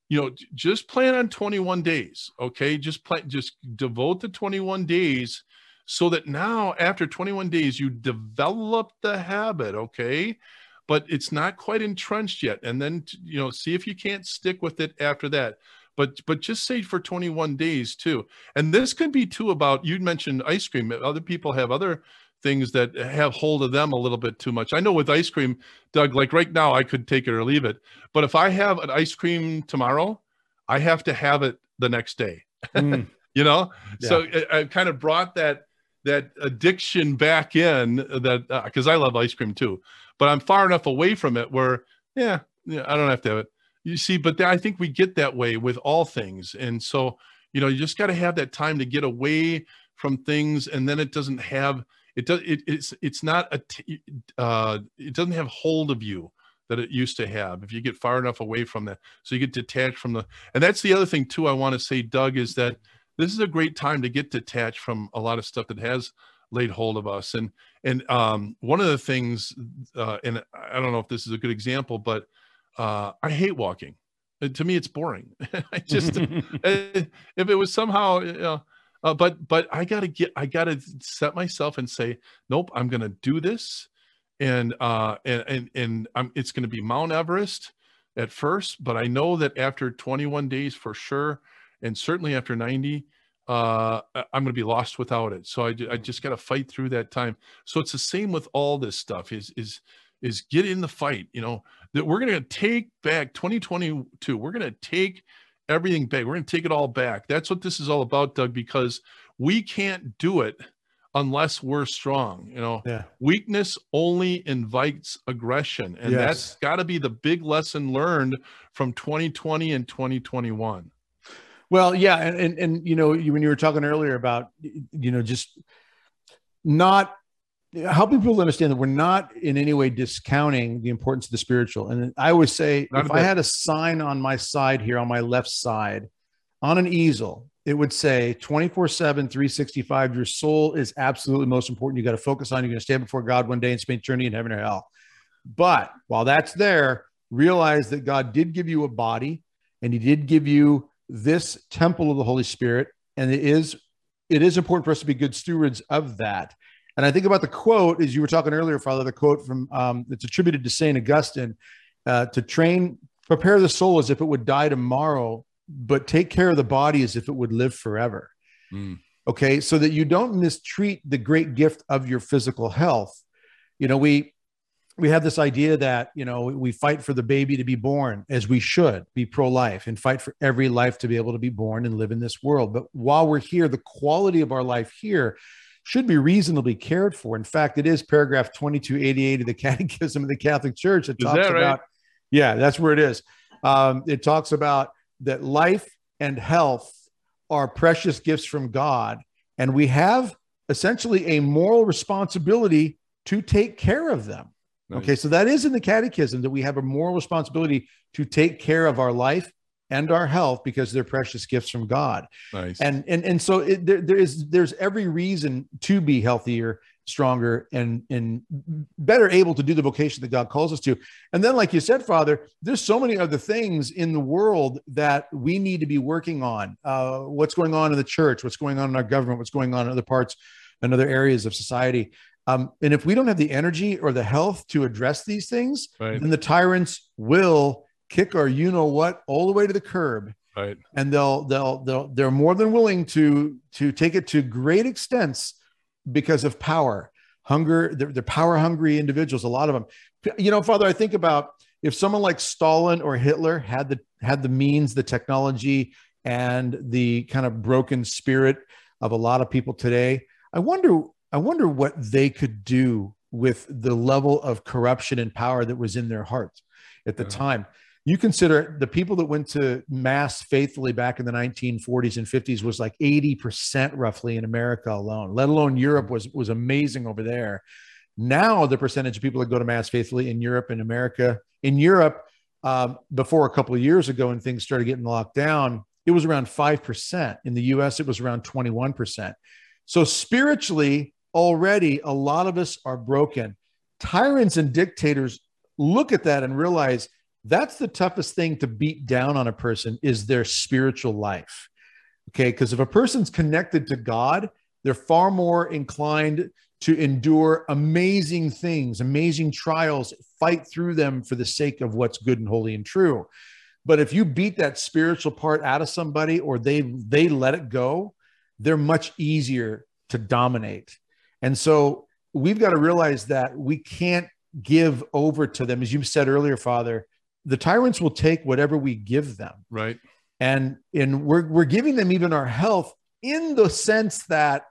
you know just plan on 21 days okay? Just plan just devote the 21 days so that now after 21 days you develop the habit okay? But it's not quite entrenched yet. And then you know see if you can't stick with it after that. But but just say for 21 days too. And this could be too about you mentioned ice cream. Other people have other things that have hold of them a little bit too much i know with ice cream doug like right now i could take it or leave it but if i have an ice cream tomorrow i have to have it the next day Mm. you know so it, I kind of brought that that addiction back in that because I love ice cream too, but I'm far enough away from it where yeah, yeah I don't have to have it. You see, but I think we get that way with all things, and so you know you just got to have that time to get away from things, and then it doesn't have it does it, it's it's not a t- uh, it doesn't have hold of you that it used to have if you get far enough away from that so you get detached from the and that's the other thing too i want to say doug is that this is a great time to get detached from a lot of stuff that has laid hold of us and and um, one of the things uh, and i don't know if this is a good example but uh, i hate walking Uh, to me, it's boring. I just uh, if it was somehow, you know, uh, but but I gotta get I gotta set myself and say, nope, I'm gonna do this, and uh and and and I'm, it's gonna be Mount Everest at first, but I know that after 21 days for sure, and certainly after 90, uh, I'm going to be lost without it. So I, I just got to fight through that time. So it's the same with all this stuff. Is is is get in the fight. You know that we're going to take back 2022. We're going to take everything back. We're going to take it all back. That's what this is all about, Doug. Because we can't do it unless we're strong. You know, Yeah. weakness only invites aggression, and Yes. that's got to be the big lesson learned from 2020 and 2021. Well, yeah, and and, and you know, you, when you were talking earlier about you know just not helping people understand that we're not in any way discounting the importance of the spiritual. And I always say, Not if I had a sign on my side here on my left side on an easel, it would say 24 7, 365. Your soul is absolutely most important. You got to focus on. You're going to stand before God one day and spend eternity in heaven or hell. But while that's there, realize that God did give you a body and he did give you this temple of the Holy Spirit. And it is it is important for us to be good stewards of that. And I think about the quote, as you were talking earlier, Father, the quote from um, it's attributed to Saint Augustine uh, to train, prepare the soul as if it would die tomorrow, but take care of the body as if it would live forever. Mm. Okay, so that you don't mistreat the great gift of your physical health. You know, we we have this idea that you know we fight for the baby to be born as we should be pro-life and fight for every life to be able to be born and live in this world but while we're here the quality of our life here should be reasonably cared for in fact it is paragraph 2288 of the catechism of the catholic church that Is talks right? about yeah that's where it is um, it talks about that life and health are precious gifts from god and we have essentially a moral responsibility to take care of them Nice. Okay, so that is in the catechism that we have a moral responsibility to take care of our life and our health because they're precious gifts from God. Nice. And and and so it, there, there is there's every reason to be healthier, stronger, and and better able to do the vocation that God calls us to. And then, like you said, Father, there's so many other things in the world that we need to be working on. Uh, what's going on in the church? What's going on in our government? What's going on in other parts and other areas of society? Um, and if we don't have the energy or the health to address these things, right. then the tyrants will kick our you know what all the way to the curb Right. and they'll they'll they'll they're more than willing to to take it to great extents because of power hunger they're, they're power hungry individuals a lot of them you know father i think about if someone like stalin or hitler had the had the means the technology and the kind of broken spirit of a lot of people today i wonder i wonder what they could do with the level of corruption and power that was in their hearts at the Yeah. time you consider the people that went to mass faithfully back in the 1940s and 50s was like 80% roughly in America alone, let alone Europe was was amazing over there. Now the percentage of people that go to mass faithfully in Europe and America, in Europe, um, before a couple of years ago when things started getting locked down, it was around 5%. In the US, it was around 21%. So spiritually, already a lot of us are broken. Tyrants and dictators look at that and realize that's the toughest thing to beat down on a person is their spiritual life. Okay, because if a person's connected to God, they're far more inclined to endure amazing things, amazing trials, fight through them for the sake of what's good and holy and true. But if you beat that spiritual part out of somebody or they they let it go, they're much easier to dominate. And so we've got to realize that we can't give over to them as you said earlier, Father. The tyrants will take whatever we give them Right. and and we're we're giving them even our health in the sense that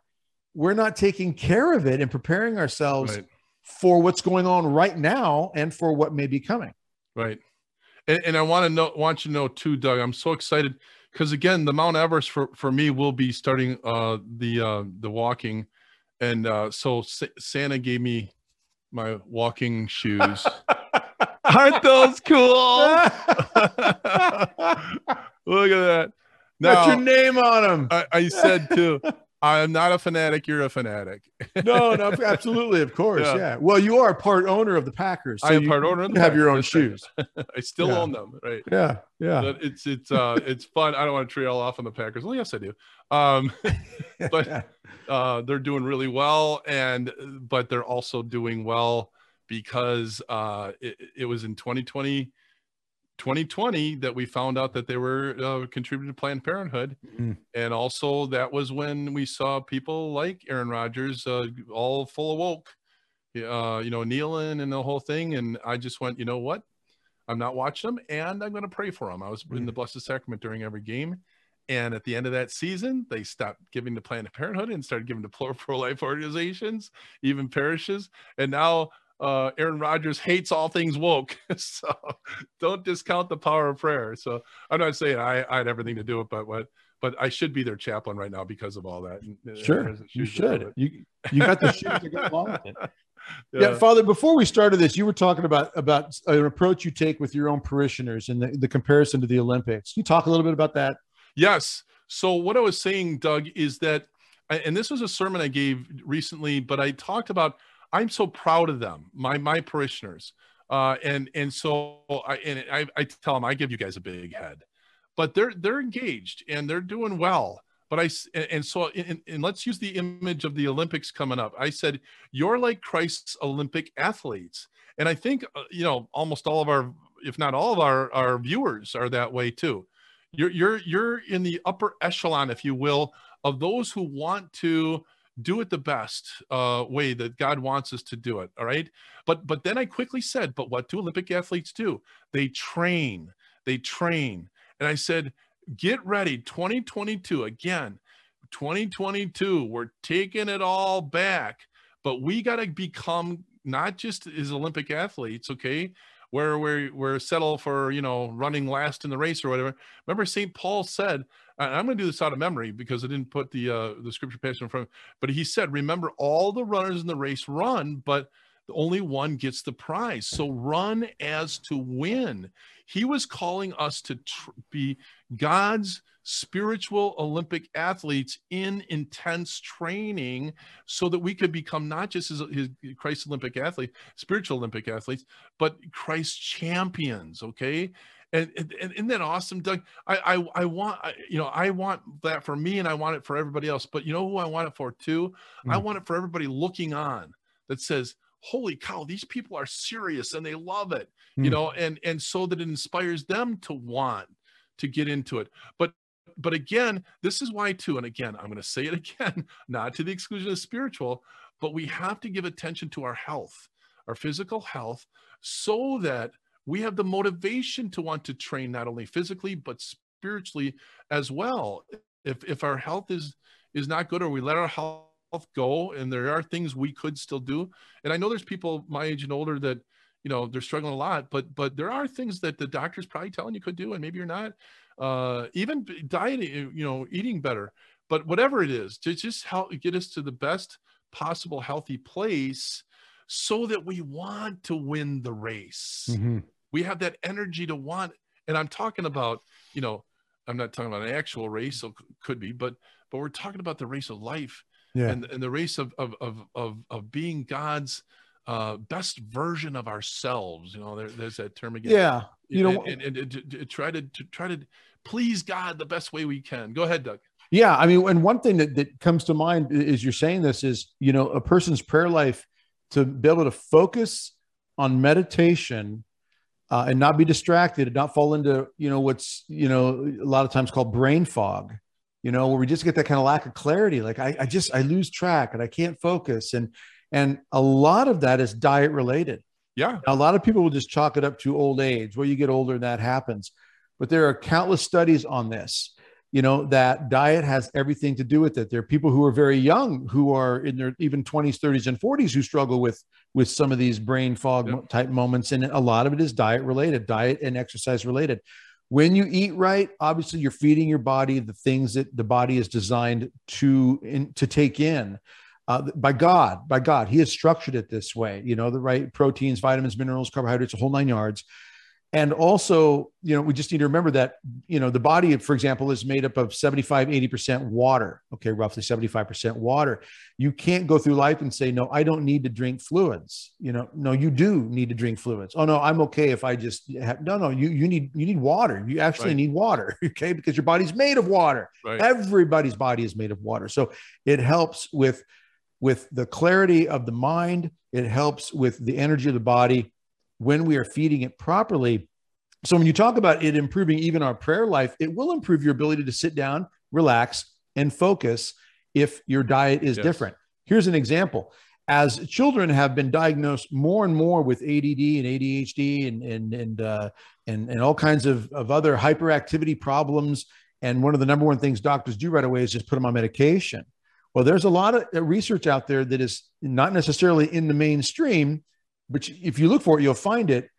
we're not taking care of it and preparing ourselves Right. for what's going on right now and for what may be coming. Right. And, and I want to know, want you to know too, Doug. I'm so excited because again, the Mount Everest for for me will be starting uh the uh the walking, and uh so Sa- Santa gave me my walking shoes. Aren't those cool? Look at that. Got your name on them. I, I said too. I'm not a fanatic. You're a fanatic. no, no, absolutely, of course, yeah. yeah. Well, you are part owner of the Packers. So I am part owner. Of the have Packers. your own shoes. I still yeah. own them, right? Yeah, yeah. But it's it's uh it's fun. I don't want to trail off on the Packers. Well, yes, I do. Um, but uh, they're doing really well, and but they're also doing well because uh, it, it was in 2020 2020 that we found out that they were uh, contributing to Planned Parenthood, mm-hmm. and also that was when we saw people like Aaron Rodgers uh, all full of woke, uh, you know, kneeling and the whole thing. And I just went, you know what? I'm not watching them, and I'm going to pray for them. I was mm-hmm. in the Blessed Sacrament during every game, and at the end of that season, they stopped giving to Planned Parenthood and started giving to pro life organizations, even parishes, and now uh, Aaron Rodgers hates all things woke. so don't discount the power of prayer. So I'm not saying I, I had everything to do with, but what, but I should be their chaplain right now because of all that. Uh, sure, you should. You you got the shoes to go along with it. Yeah. yeah. Father. Before we started this, you were talking about about an approach you take with your own parishioners and the, the comparison to the Olympics. Can you talk a little bit about that? Yes. So what I was saying, Doug, is that, and this was a sermon I gave recently, but I talked about I'm so proud of them, my my parishioners, uh, and and so I and I, I tell them I give you guys a big head, but they're they're engaged and they're doing well. But I and so and, and let's use the image of the Olympics coming up. I said you're like Christ's Olympic athletes, and I think uh, you know almost all of our, if not all of our our viewers are that way too. You're you're you're in the upper echelon, if you will, of those who want to do it the best uh, way that God wants us to do it. All right. But but then I quickly said, but what do Olympic athletes do? They train. They train. And I said, get ready. 2022 again. 2022. We're taking it all back. But we got to become not just as Olympic athletes, okay? Where we're, we're settle for, you know, running last in the race or whatever. Remember, St. Paul said, I'm going to do this out of memory because I didn't put the uh, the scripture passage in front. But he said, "Remember, all the runners in the race run, but only one gets the prize. So run as to win." He was calling us to tr- be God's spiritual Olympic athletes in intense training, so that we could become not just his, his Christ Olympic athlete, spiritual Olympic athletes, but Christ champions. Okay, and, and, and isn't that awesome, Doug? I, I, I want, I, you know, I want that for me and I want it for everybody else. But you know who I want it for too? Mm. I want it for everybody looking on that says, holy cow, these people are serious and they love it, mm. you know, and, and so that it inspires them to want to get into it. But, but again, this is why too. And again, I'm going to say it again, not to the exclusion of spiritual, but we have to give attention to our health, our physical health, so that we have the motivation to want to train not only physically but spiritually as well. If if our health is is not good or we let our health go and there are things we could still do and i know there's people my age and older that you know they're struggling a lot but but there are things that the doctor's probably telling you could do and maybe you're not uh even dieting you know eating better. But whatever it is to just help get us to the best possible healthy place so that we want to win the race. Mm-hmm we have that energy to want and i'm talking about you know i'm not talking about an actual race so could be but but we're talking about the race of life yeah. and, and the race of, of of of of being god's uh best version of ourselves you know there, there's that term again. Yeah. You know and, and, and, to, try to, to try to please god the best way we can. Go ahead doug. Yeah i mean and one thing that, that comes to mind is you're saying this is you know a person's prayer life to be able to focus on meditation uh, and not be distracted and not fall into you know what's you know a lot of times called brain fog you know where we just get that kind of lack of clarity. Like I, I just i lose track and i can't focus. And and a lot of that is diet related. Yeah. A lot of people will just chalk it up to old age. Well you get older and that happens. But there are countless studies on this you know that diet has everything to do with it. There are people who are very young who are in their even 20s 30s and 40s who struggle with with some of these brain fog yep. type moments and a lot of it is diet related diet and exercise related. When you eat right obviously you're feeding your body the things that the body is designed to in, to take in. Uh, by god by god he has structured it this way you know the right proteins vitamins minerals carbohydrates a whole nine yards and also you know we just need to remember that you know the body for example is made up of 75 80% water okay roughly 75% water. You can't go through life and say no i don't need to drink fluids. You know no you do need to drink fluids. Oh no i'm okay if i just have no no you you need you need water. You actually right. need water okay because your body's made of water. Right. everybody's body is made of water. So it helps with with the clarity of the mind. It helps with the energy of the body when we are feeding it properly. So when you talk about it improving even our prayer life, it will improve your ability to sit down, relax, and focus if your diet is yes. different. Here's an example. As children have been diagnosed more and more with ADD and ADHD and and and uh, and, and all kinds of, of other hyperactivity problems, and one of the number one things doctors do right away is just put them on medication. Well, there's a lot of research out there that is not necessarily in the mainstream, but if you look for it, you'll find it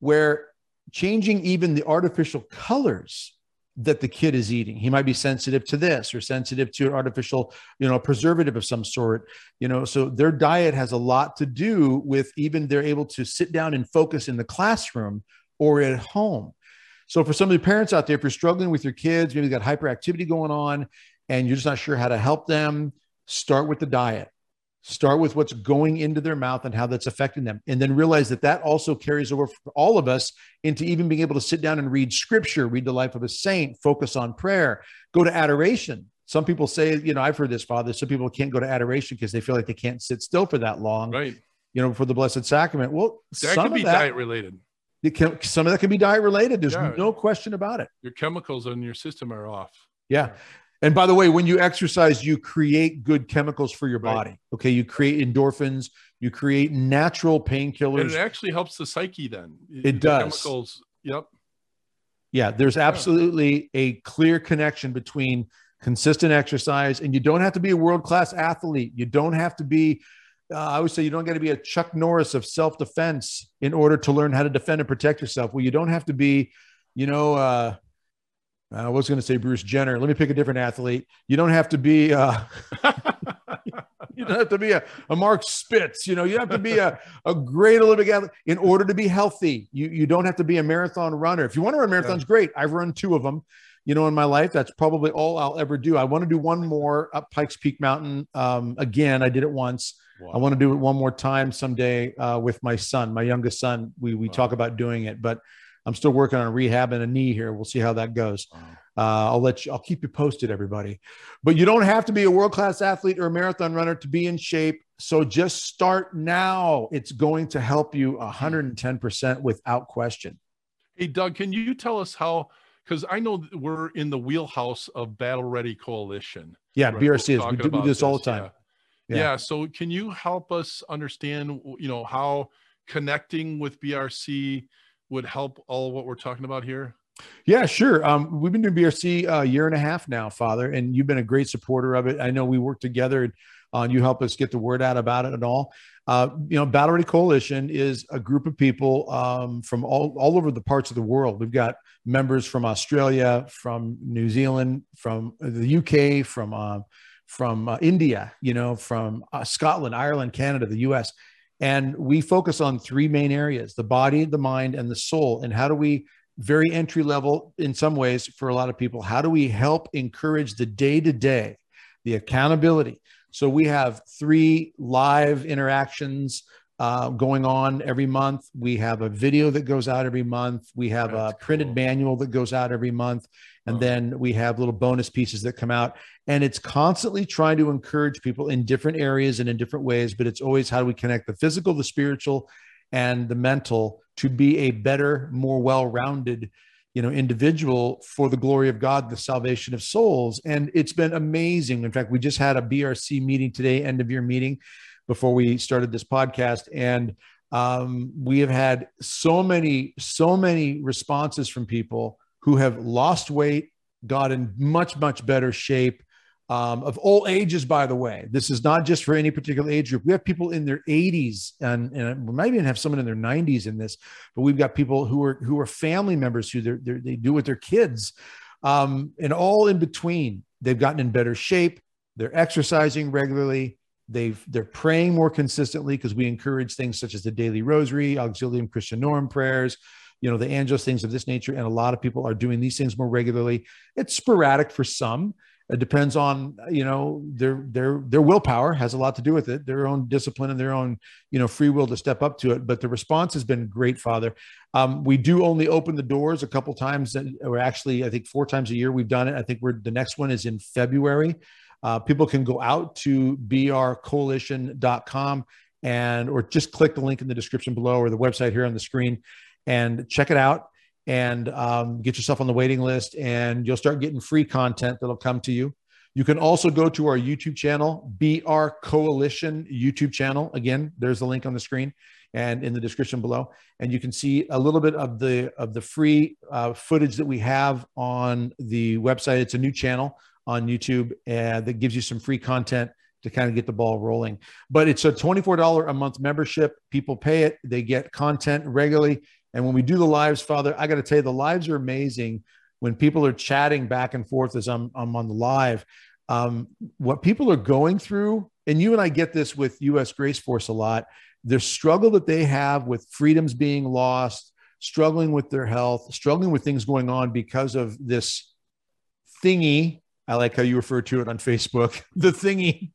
where changing even the artificial colors that the kid is eating. He might be sensitive to this or sensitive to an artificial, you know, preservative of some sort, you know. So their diet has a lot to do with even they're able to sit down and focus in the classroom or at home. So for some of the parents out there, if you're struggling with your kids, maybe got hyperactivity going on and you're just not sure how to help them, start with the diet. Start with what's going into their mouth and how that's affecting them. And then realize that that also carries over for all of us into even being able to sit down and read scripture, read the life of a saint, focus on prayer, go to adoration. Some people say, you know, I've heard this, Father. Some people can't go to adoration because they feel like they can't sit still for that long. Right. You know, for the Blessed Sacrament. Well, some of that could be that, diet related. Can, some of that can be diet related. There's yeah. no question about it. Your chemicals in your system are off. Yeah. And by the way, when you exercise, you create good chemicals for your body. Right. Okay. You create endorphins, you create natural painkillers. And it actually helps the psyche then. It does. Chemicals. Yep. Yeah. There's absolutely a clear connection between consistent exercise, and you don't have to be a world class athlete. You don't have to be, uh, I would say, you don't got to be a Chuck Norris of self defense in order to learn how to defend and protect yourself. Well, you don't have to be, you know, uh, I was going to say Bruce Jenner. Let me pick a different athlete. You don't have to be. Uh, you don't have to be a, a Mark Spitz. You know, you have to be a, a great Olympic athlete in order to be healthy. You you don't have to be a marathon runner. If you want to run marathons, yeah. great. I've run two of them. You know, in my life, that's probably all I'll ever do. I want to do one more up Pikes Peak Mountain. Um, again, I did it once. Wow. I want to do it one more time someday uh, with my son, my youngest son. We we wow. talk about doing it, but I'm still working on rehab and a knee here. We'll see how that goes. Uh, I'll let you, I'll keep you posted, everybody. But you don't have to be a world class athlete or a marathon runner to be in shape. So just start now. It's going to help you 110% without question. Hey, Doug, can you tell us how? Because I know we're in the wheelhouse of Battle Ready Coalition. Yeah, right? BRC we'll is. We do this, this all the time. Yeah. Yeah. yeah. So can you help us understand, you know, how connecting with BRC would help all what we're talking about here? Yeah, sure. Um, we've been doing BRC a year and a half now, Father, and you've been a great supporter of it. I know we work together and you help us get the word out about it and all. Uh, you know, Battle Ready Coalition is a group of people um, from all, all over the parts of the world. We've got members from Australia, from New Zealand, from the UK, from uh, from uh, India, you know, from uh, Scotland, Ireland, Canada, the US. And we focus on three main areas the body, the mind, and the soul. And how do we, very entry level in some ways for a lot of people, how do we help encourage the day to day, the accountability? So we have three live interactions uh, going on every month. We have a video that goes out every month. We have That's a printed cool. manual that goes out every month. And then we have little bonus pieces that come out. And it's constantly trying to encourage people in different areas and in different ways, but it's always how do we connect the physical, the spiritual, and the mental to be a better, more well-rounded, you know, individual for the glory of God, the salvation of souls. And it's been amazing. In fact, we just had a BRC meeting today, end of year meeting, before we started this podcast. And um, we have had so many, so many responses from people who have lost weight, got in much, much better shape. Um, of all ages, by the way, this is not just for any particular age group. We have people in their 80s, and, and we might even have someone in their 90s in this. But we've got people who are who are family members who they're, they're, they do with their kids, um, and all in between. They've gotten in better shape. They're exercising regularly. They've they're praying more consistently because we encourage things such as the daily rosary, auxilium Christianorum prayers, you know, the Angelus things of this nature. And a lot of people are doing these things more regularly. It's sporadic for some. It depends on, you know, their their their willpower has a lot to do with it, their own discipline and their own, you know, free will to step up to it. But the response has been great, Father. Um, we do only open the doors a couple times, or actually, I think four times a year we've done it. I think we're the next one is in February. Uh, people can go out to brcoalition.com and or just click the link in the description below or the website here on the screen and check it out and um, get yourself on the waiting list and you'll start getting free content that'll come to you. You can also go to our youtube channel br coalition youtube channel. Again there's the link on the screen and in the description below. And you can see a little bit of the of the free uh, footage that we have on the website. It's a new channel on youtube and that gives you some free content to kind of get the ball rolling. But it's a $24 a month membership. People pay it, they get content regularly. And when we do the lives, Father, I got to tell you, the lives are amazing when people are chatting back and forth as I'm, I'm on the live. Um, what people are going through, and you and I get this with US Grace Force a lot, the struggle that they have with freedoms being lost, struggling with their health, struggling with things going on because of this thingy I like how you refer to it on Facebook, the thingy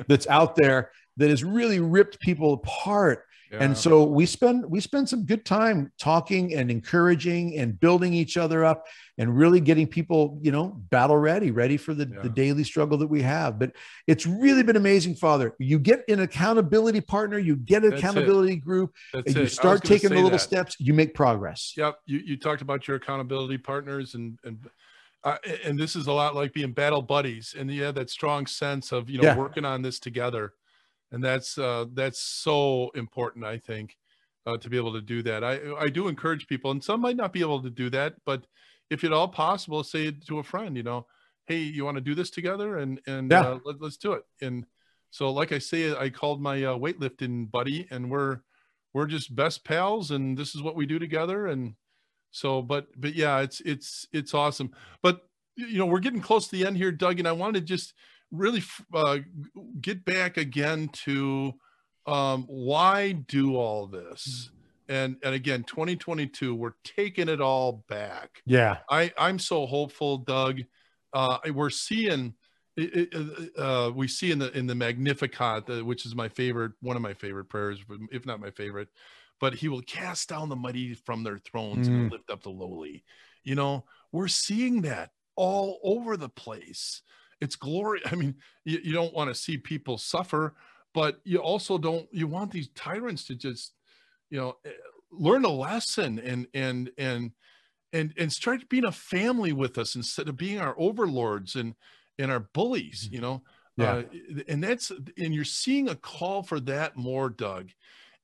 that's out there that has really ripped people apart. Yeah. And so we spend we spend some good time talking and encouraging and building each other up and really getting people, you know, battle ready, ready for the, yeah. the daily struggle that we have. But it's really been amazing, Father. You get an accountability partner, you get an That's accountability it. group, That's and you it. start taking the little that. steps, you make progress. Yep. You, you talked about your accountability partners and and uh, and this is a lot like being battle buddies and you have that strong sense of you know yeah. working on this together and that's uh, that's so important i think uh, to be able to do that i i do encourage people and some might not be able to do that but if at all possible say it to a friend you know hey you want to do this together and and yeah. uh, let, us do it and so like i say i called my uh, weightlifting buddy and we're we're just best pals and this is what we do together and so, but but yeah, it's it's it's awesome. But you know, we're getting close to the end here, Doug, and I want to just really uh, get back again to um, why do all this. And and again, 2022, we're taking it all back. Yeah, I I'm so hopeful, Doug. Uh, we're seeing. Uh, we see in the in the Magnificat, which is my favorite, one of my favorite prayers, if not my favorite, but he will cast down the mighty from their thrones mm. and lift up the lowly. You know, we're seeing that all over the place. It's glory. I mean, you, you don't want to see people suffer, but you also don't, you want these tyrants to just, you know, eh, learn a lesson and, and, and, and, and start being a family with us instead of being our overlords and, and our bullies, mm-hmm. you know? Yeah. Uh, and that's, and you're seeing a call for that more, Doug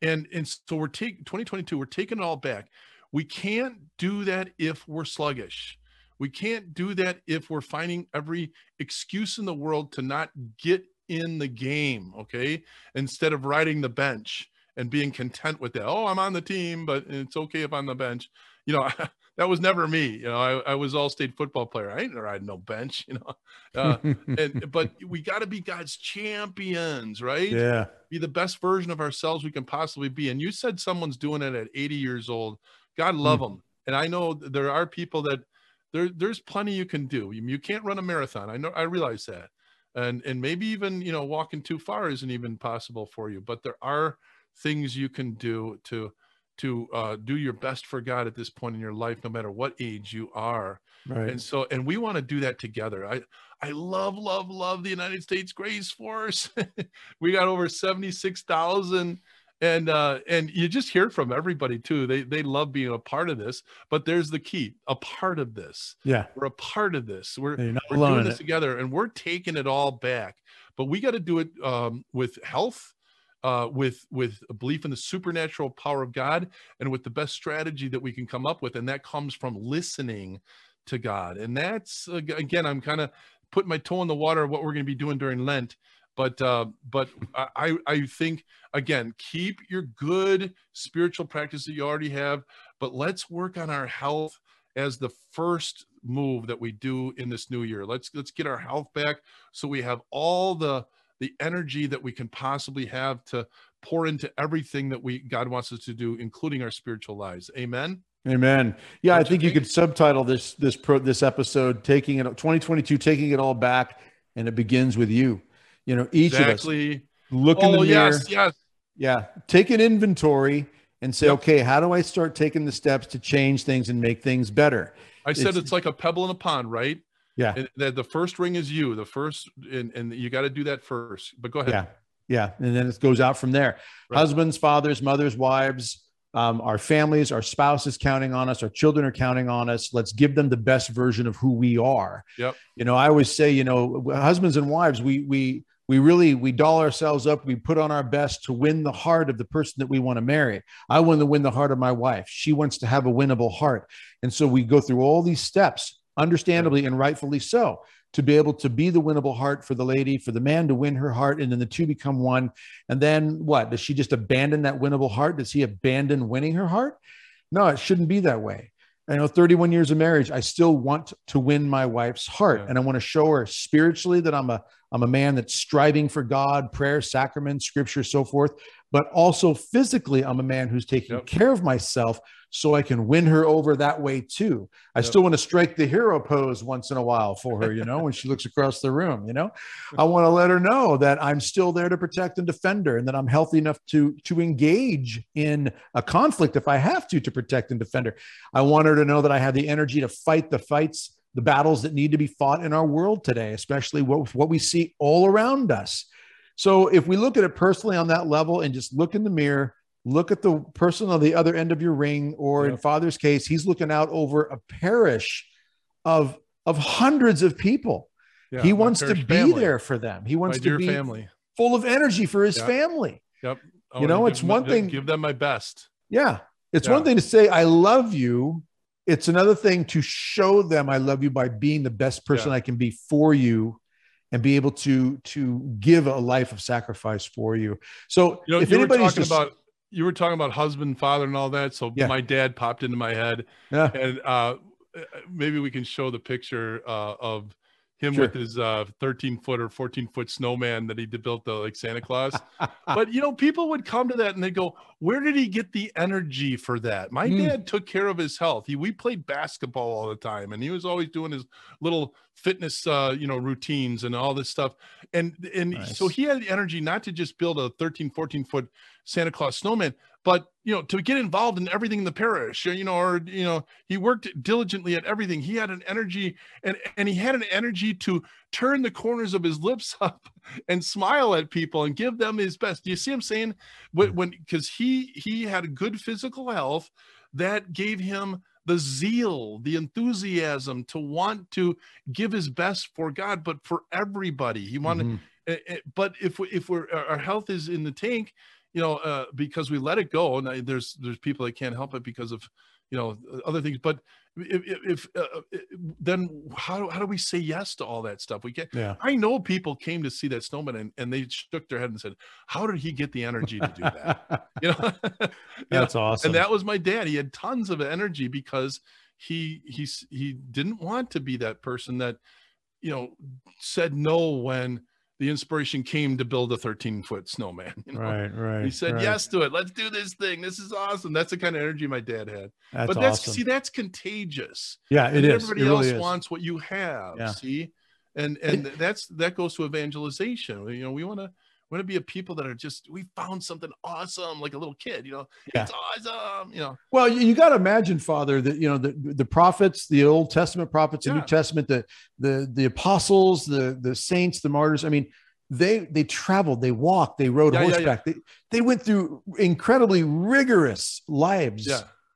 and and so we're taking 2022 we're taking it all back. We can't do that if we're sluggish. We can't do that if we're finding every excuse in the world to not get in the game okay? Instead of riding the bench and being content with that oh i'm on the team but it's okay if i'm on the bench. You know that was never me. You know, I, I was all state football player. I ain't riding no bench, you know. Uh, and but we got to be God's champions, right? Yeah. Be the best version of ourselves we can possibly be. And you said someone's doing it at 80 years old. God love mm. them. And I know there are people that there there's plenty you can do. You, you can't run a marathon. I know I realize that. And and maybe even, you know, walking too far isn't even possible for you, but there are things you can do to to uh, do your best for God at this point in your life, no matter what age you are. Right. And so, and we want to do that together. I, I love, love, love the United States Grace Force. we got over 76,000 and uh and you just hear from everybody too they they love being a part of this but there's the key a part of this yeah we're a part of this we're, we're doing this it. together and we're taking it all back but we got to do it um with health uh, with with a belief in the supernatural power of God and with the best strategy that we can come up with, and that comes from listening to God. And that's again, I'm kind of putting my toe in the water of what we're going to be doing during Lent. But uh, but I I think again, keep your good spiritual practice that you already have, but let's work on our health as the first move that we do in this new year. Let's let's get our health back so we have all the the energy that we can possibly have to pour into everything that we God wants us to do, including our spiritual lives. Amen. Amen. Yeah, Don't I think you, think? you could subtitle this this pro this episode "Taking It 2022, Taking It All Back," and it begins with you. You know, each exactly. of us look in oh, the mirror. Yes, yes. Yeah, take an inventory and say, yep. okay, how do I start taking the steps to change things and make things better? I said it's, it's like a pebble in a pond, right? Yeah. And the, the first ring is you, the first, and, and you got to do that first. But go ahead. Yeah. Yeah. And then it goes out from there. Right. Husbands, fathers, mothers, wives, um, our families, our spouses counting on us, our children are counting on us. Let's give them the best version of who we are. Yep. You know, I always say, you know, husbands and wives, we we we really we doll ourselves up. We put on our best to win the heart of the person that we want to marry. I want to win the heart of my wife. She wants to have a winnable heart, and so we go through all these steps, understandably and rightfully so to be able to be the winnable heart for the lady, for the man to win her heart, and then the two become one. And then what? Does she just abandon that winnable heart? Does he abandon winning her heart? No, it shouldn't be that way. I know 31 years of marriage, I still want to win my wife's heart. Yeah. And I want to show her spiritually that I'm a I'm a man that's striving for God, prayer, sacrament, scripture, so forth. But also physically, I'm a man who's taking yep. care of myself so I can win her over that way too. I yep. still want to strike the hero pose once in a while for her, you know, when she looks across the room, you know. I want to let her know that I'm still there to protect and defend her and that I'm healthy enough to to engage in a conflict if I have to to protect and defend her. I want her to know that I have the energy to fight the fights, the battles that need to be fought in our world today, especially what, what we see all around us. So if we look at it personally on that level and just look in the mirror look at the person on the other end of your ring or in father's case he's looking out over a parish of of hundreds of people. Yeah, he wants to be family. there for them. He wants my to be family. full of energy for his family. Yep. You know it's one thing give them my best. Yeah. It's yeah. one thing to say i love you. It's another thing to show them i love you by being the best person i can be for you and be able to to give a life of sacrifice for you. So you know, if anybody's just, about you were talking about husband, father, and all that. So yeah. my dad popped into my head, yeah. and uh, maybe we can show the picture uh, of him sure. with his uh, 13 foot or 14 foot snowman that he built the like Santa Claus. but you know, people would come to that and they go, "Where did he get the energy for that?" My mm. dad took care of his health. He we played basketball all the time, and he was always doing his little fitness, uh, you know, routines and all this stuff. And and nice. so he had the energy not to just build a 13, 14 foot Santa Claus snowman, but you know to get involved in everything in the parish you know or you know he worked diligently at everything. He had an energy and and he had an energy to turn the corners of his lips up and smile at people and give them his best. Do you see him saying? When because he he had a good physical health that gave him the zeal the enthusiasm to want to give his best for god but for everybody. He wanted mm-hmm. But if if we're our health is in the tank you know, uh, because we let it go. And there's there's people that can't help it because of you know other things. But if, if uh, uh then how how do we say yes to all that stuff? We get. Yeah. I know people came to see that snowman and, and they shook their head and said, "How did he get the energy to do that?" you know, that's know? awesome. And that was my dad. He had tons of energy because he he's he didn't want to be that person that you know said no when the inspiration came to build a 13 foot snowman. You know? Right, right. He said right. yes to it. Let's do this thing. This is awesome. That's the kind of energy my dad had. That's but that's awesome. see, that's contagious. Yeah, it and is. Everybody it else really wants what you have. Yeah. See, and and that's that goes to evangelization. You know, we want to want to be a people that are just we found something awesome like a little kid you know yeah. it's awesome you know well you, you got to imagine father that you know the, the prophets the old testament prophets yeah. the new testament the the the apostles the the saints the martyrs i mean they they traveled they walked they rode yeah, horseback yeah, yeah. They, they went through incredibly rigorous lives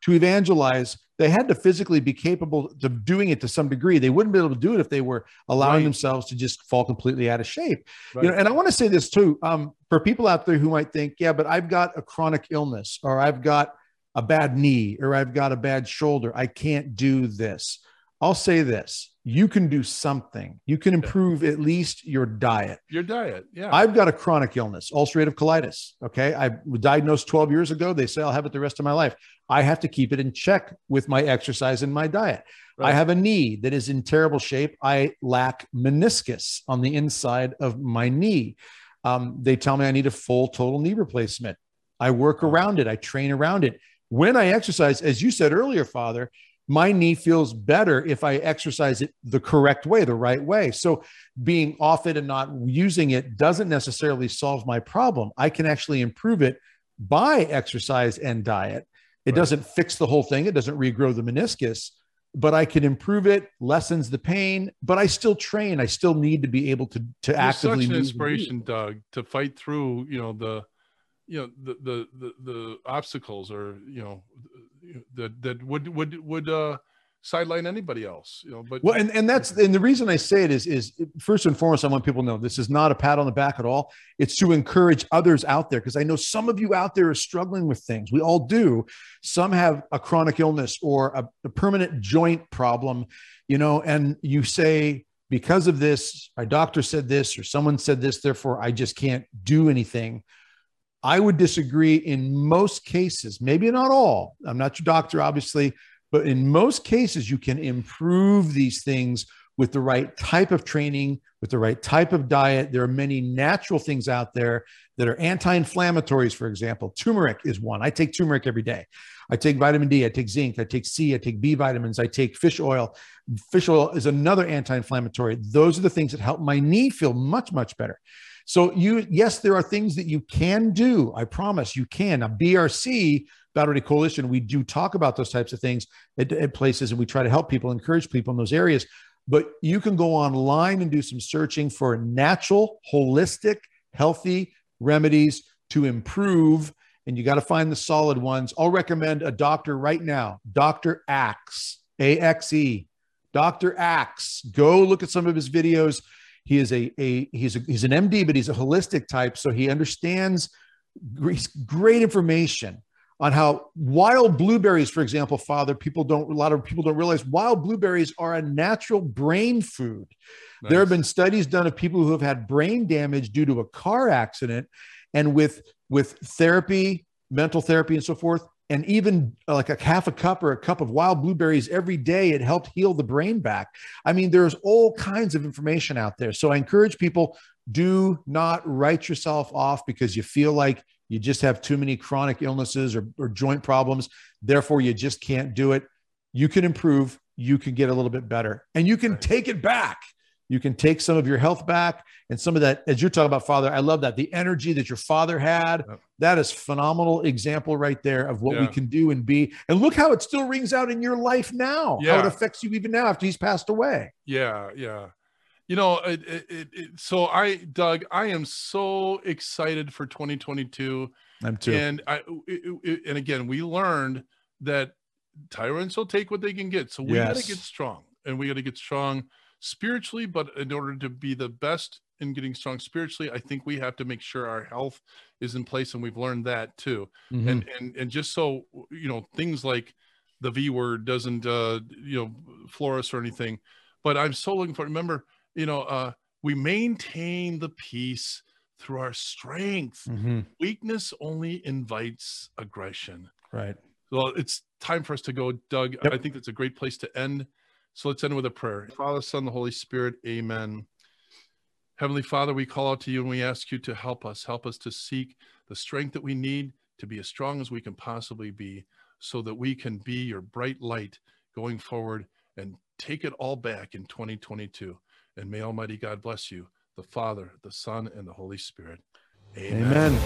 to evangelize they had to physically be capable of doing it to some degree they wouldn't be able to do it if they were allowing right. themselves to just fall completely out of shape right. you know and i want to say this too um, for people out there who might think yeah but i've got a chronic illness or i've got a bad knee or i've got a bad shoulder i can't do this i'll say this you can do something. You can improve at least your diet. Your diet, yeah. I've got a chronic illness, ulcerative colitis. Okay. I was diagnosed 12 years ago. They say I'll have it the rest of my life. I have to keep it in check with my exercise and my diet. Right. I have a knee that is in terrible shape. I lack meniscus on the inside of my knee. Um, they tell me I need a full total knee replacement. I work around it. I train around it. When I exercise, as you said earlier, Father, my knee feels better if I exercise it the correct way, the right way. So being off it and not using it doesn't necessarily solve my problem. I can actually improve it by exercise and diet. It right. doesn't fix the whole thing, it doesn't regrow the meniscus, but I can improve it, lessens the pain, but I still train. I still need to be able to to You're actively such an inspiration, Doug, to fight through, you know, the you know the the the, the obstacles or you know that that would would would uh sideline anybody else you know but well and, and that's and the reason i say it is is first and foremost i want people to know this is not a pat on the back at all. It's to encourage others out there because i know some of you out there are struggling with things. We all do. Some have a chronic illness or a, a permanent joint problem you know and you say because of this my doctor said this or someone said this therefore i just can't do anything I would disagree in most cases, maybe not all. I'm not your doctor, obviously, but in most cases, you can improve these things with the right type of training, with the right type of diet. There are many natural things out there that are anti inflammatories, for example. Turmeric is one. I take turmeric every day. I take vitamin D, I take zinc, I take C, I take B vitamins, I take fish oil. Fish oil is another anti inflammatory. Those are the things that help my knee feel much, much better. So you, yes, there are things that you can do. I promise you can. Now, BRC, Battery Coalition, we do talk about those types of things at, at places, and we try to help people, encourage people in those areas. But you can go online and do some searching for natural, holistic, healthy remedies to improve. And you got to find the solid ones. I'll recommend a doctor right now, Dr. Axe, A X E. Dr. Axe. Go look at some of his videos. He is a, a he's a, he's an MD, but he's a holistic type, so he understands great information on how wild blueberries, for example, Father, people don't a lot of people don't realize wild blueberries are a natural brain food. Nice. There have been studies done of people who have had brain damage due to a car accident, and with with therapy, mental therapy, and so forth, and even uh, like a half a cup or a cup of wild blueberries every day it helped heal the brain back. I mean there's all kinds of information out there. So i encourage people do not write yourself off because you feel like you just have too many chronic illnesses or, or joint problems. Therefore you just can't do it. You can improve. You can get a little bit better. And you can take it back you can take some of your health back and some of that, as you're talking about, Father. I love that the energy that your father had. Yep. That is phenomenal example right there of what yeah. we can do and be. And look how it still rings out in your life now. Yeah. How it affects you even now after he's passed away. Yeah, yeah. You know, it, it, it, so I, Doug, I am so excited for 2022. I'm too. And I, and again, we learned that tyrants will take what they can get. So we yes. got to get strong, and we got to get strong spiritually, but in order to be the best in getting strong spiritually, I think we have to make sure our health is in place, and we've learned that too. Mm-hmm. And and and just so you know, things like the V word doesn't uh, you know floor us or anything. But I'm so looking for. Remember, you know, uh, we maintain the peace through our strength. Mm-hmm. Weakness only invites aggression. Right. Well, it's time for us to go, Doug. Yep. I think that's a great place to end. So let's end with a prayer. Father, Son, the Holy Spirit, amen. Heavenly Father, we call out to you and we ask you to help us, help us to seek the strength that we need to be as strong as we can possibly be so that we can be your bright light going forward and take it all back in 2022. And may Almighty God bless you, the Father, the Son, and the Holy Spirit. Amen.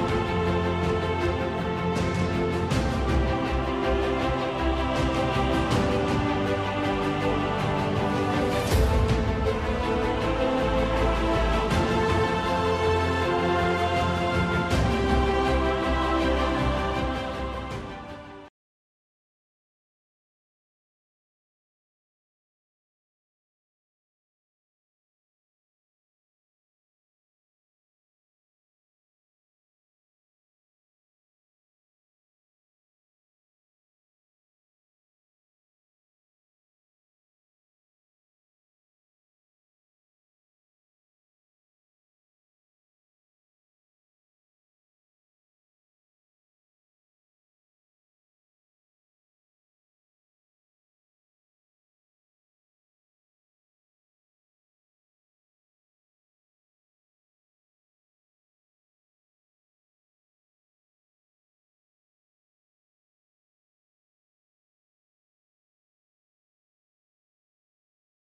Amen.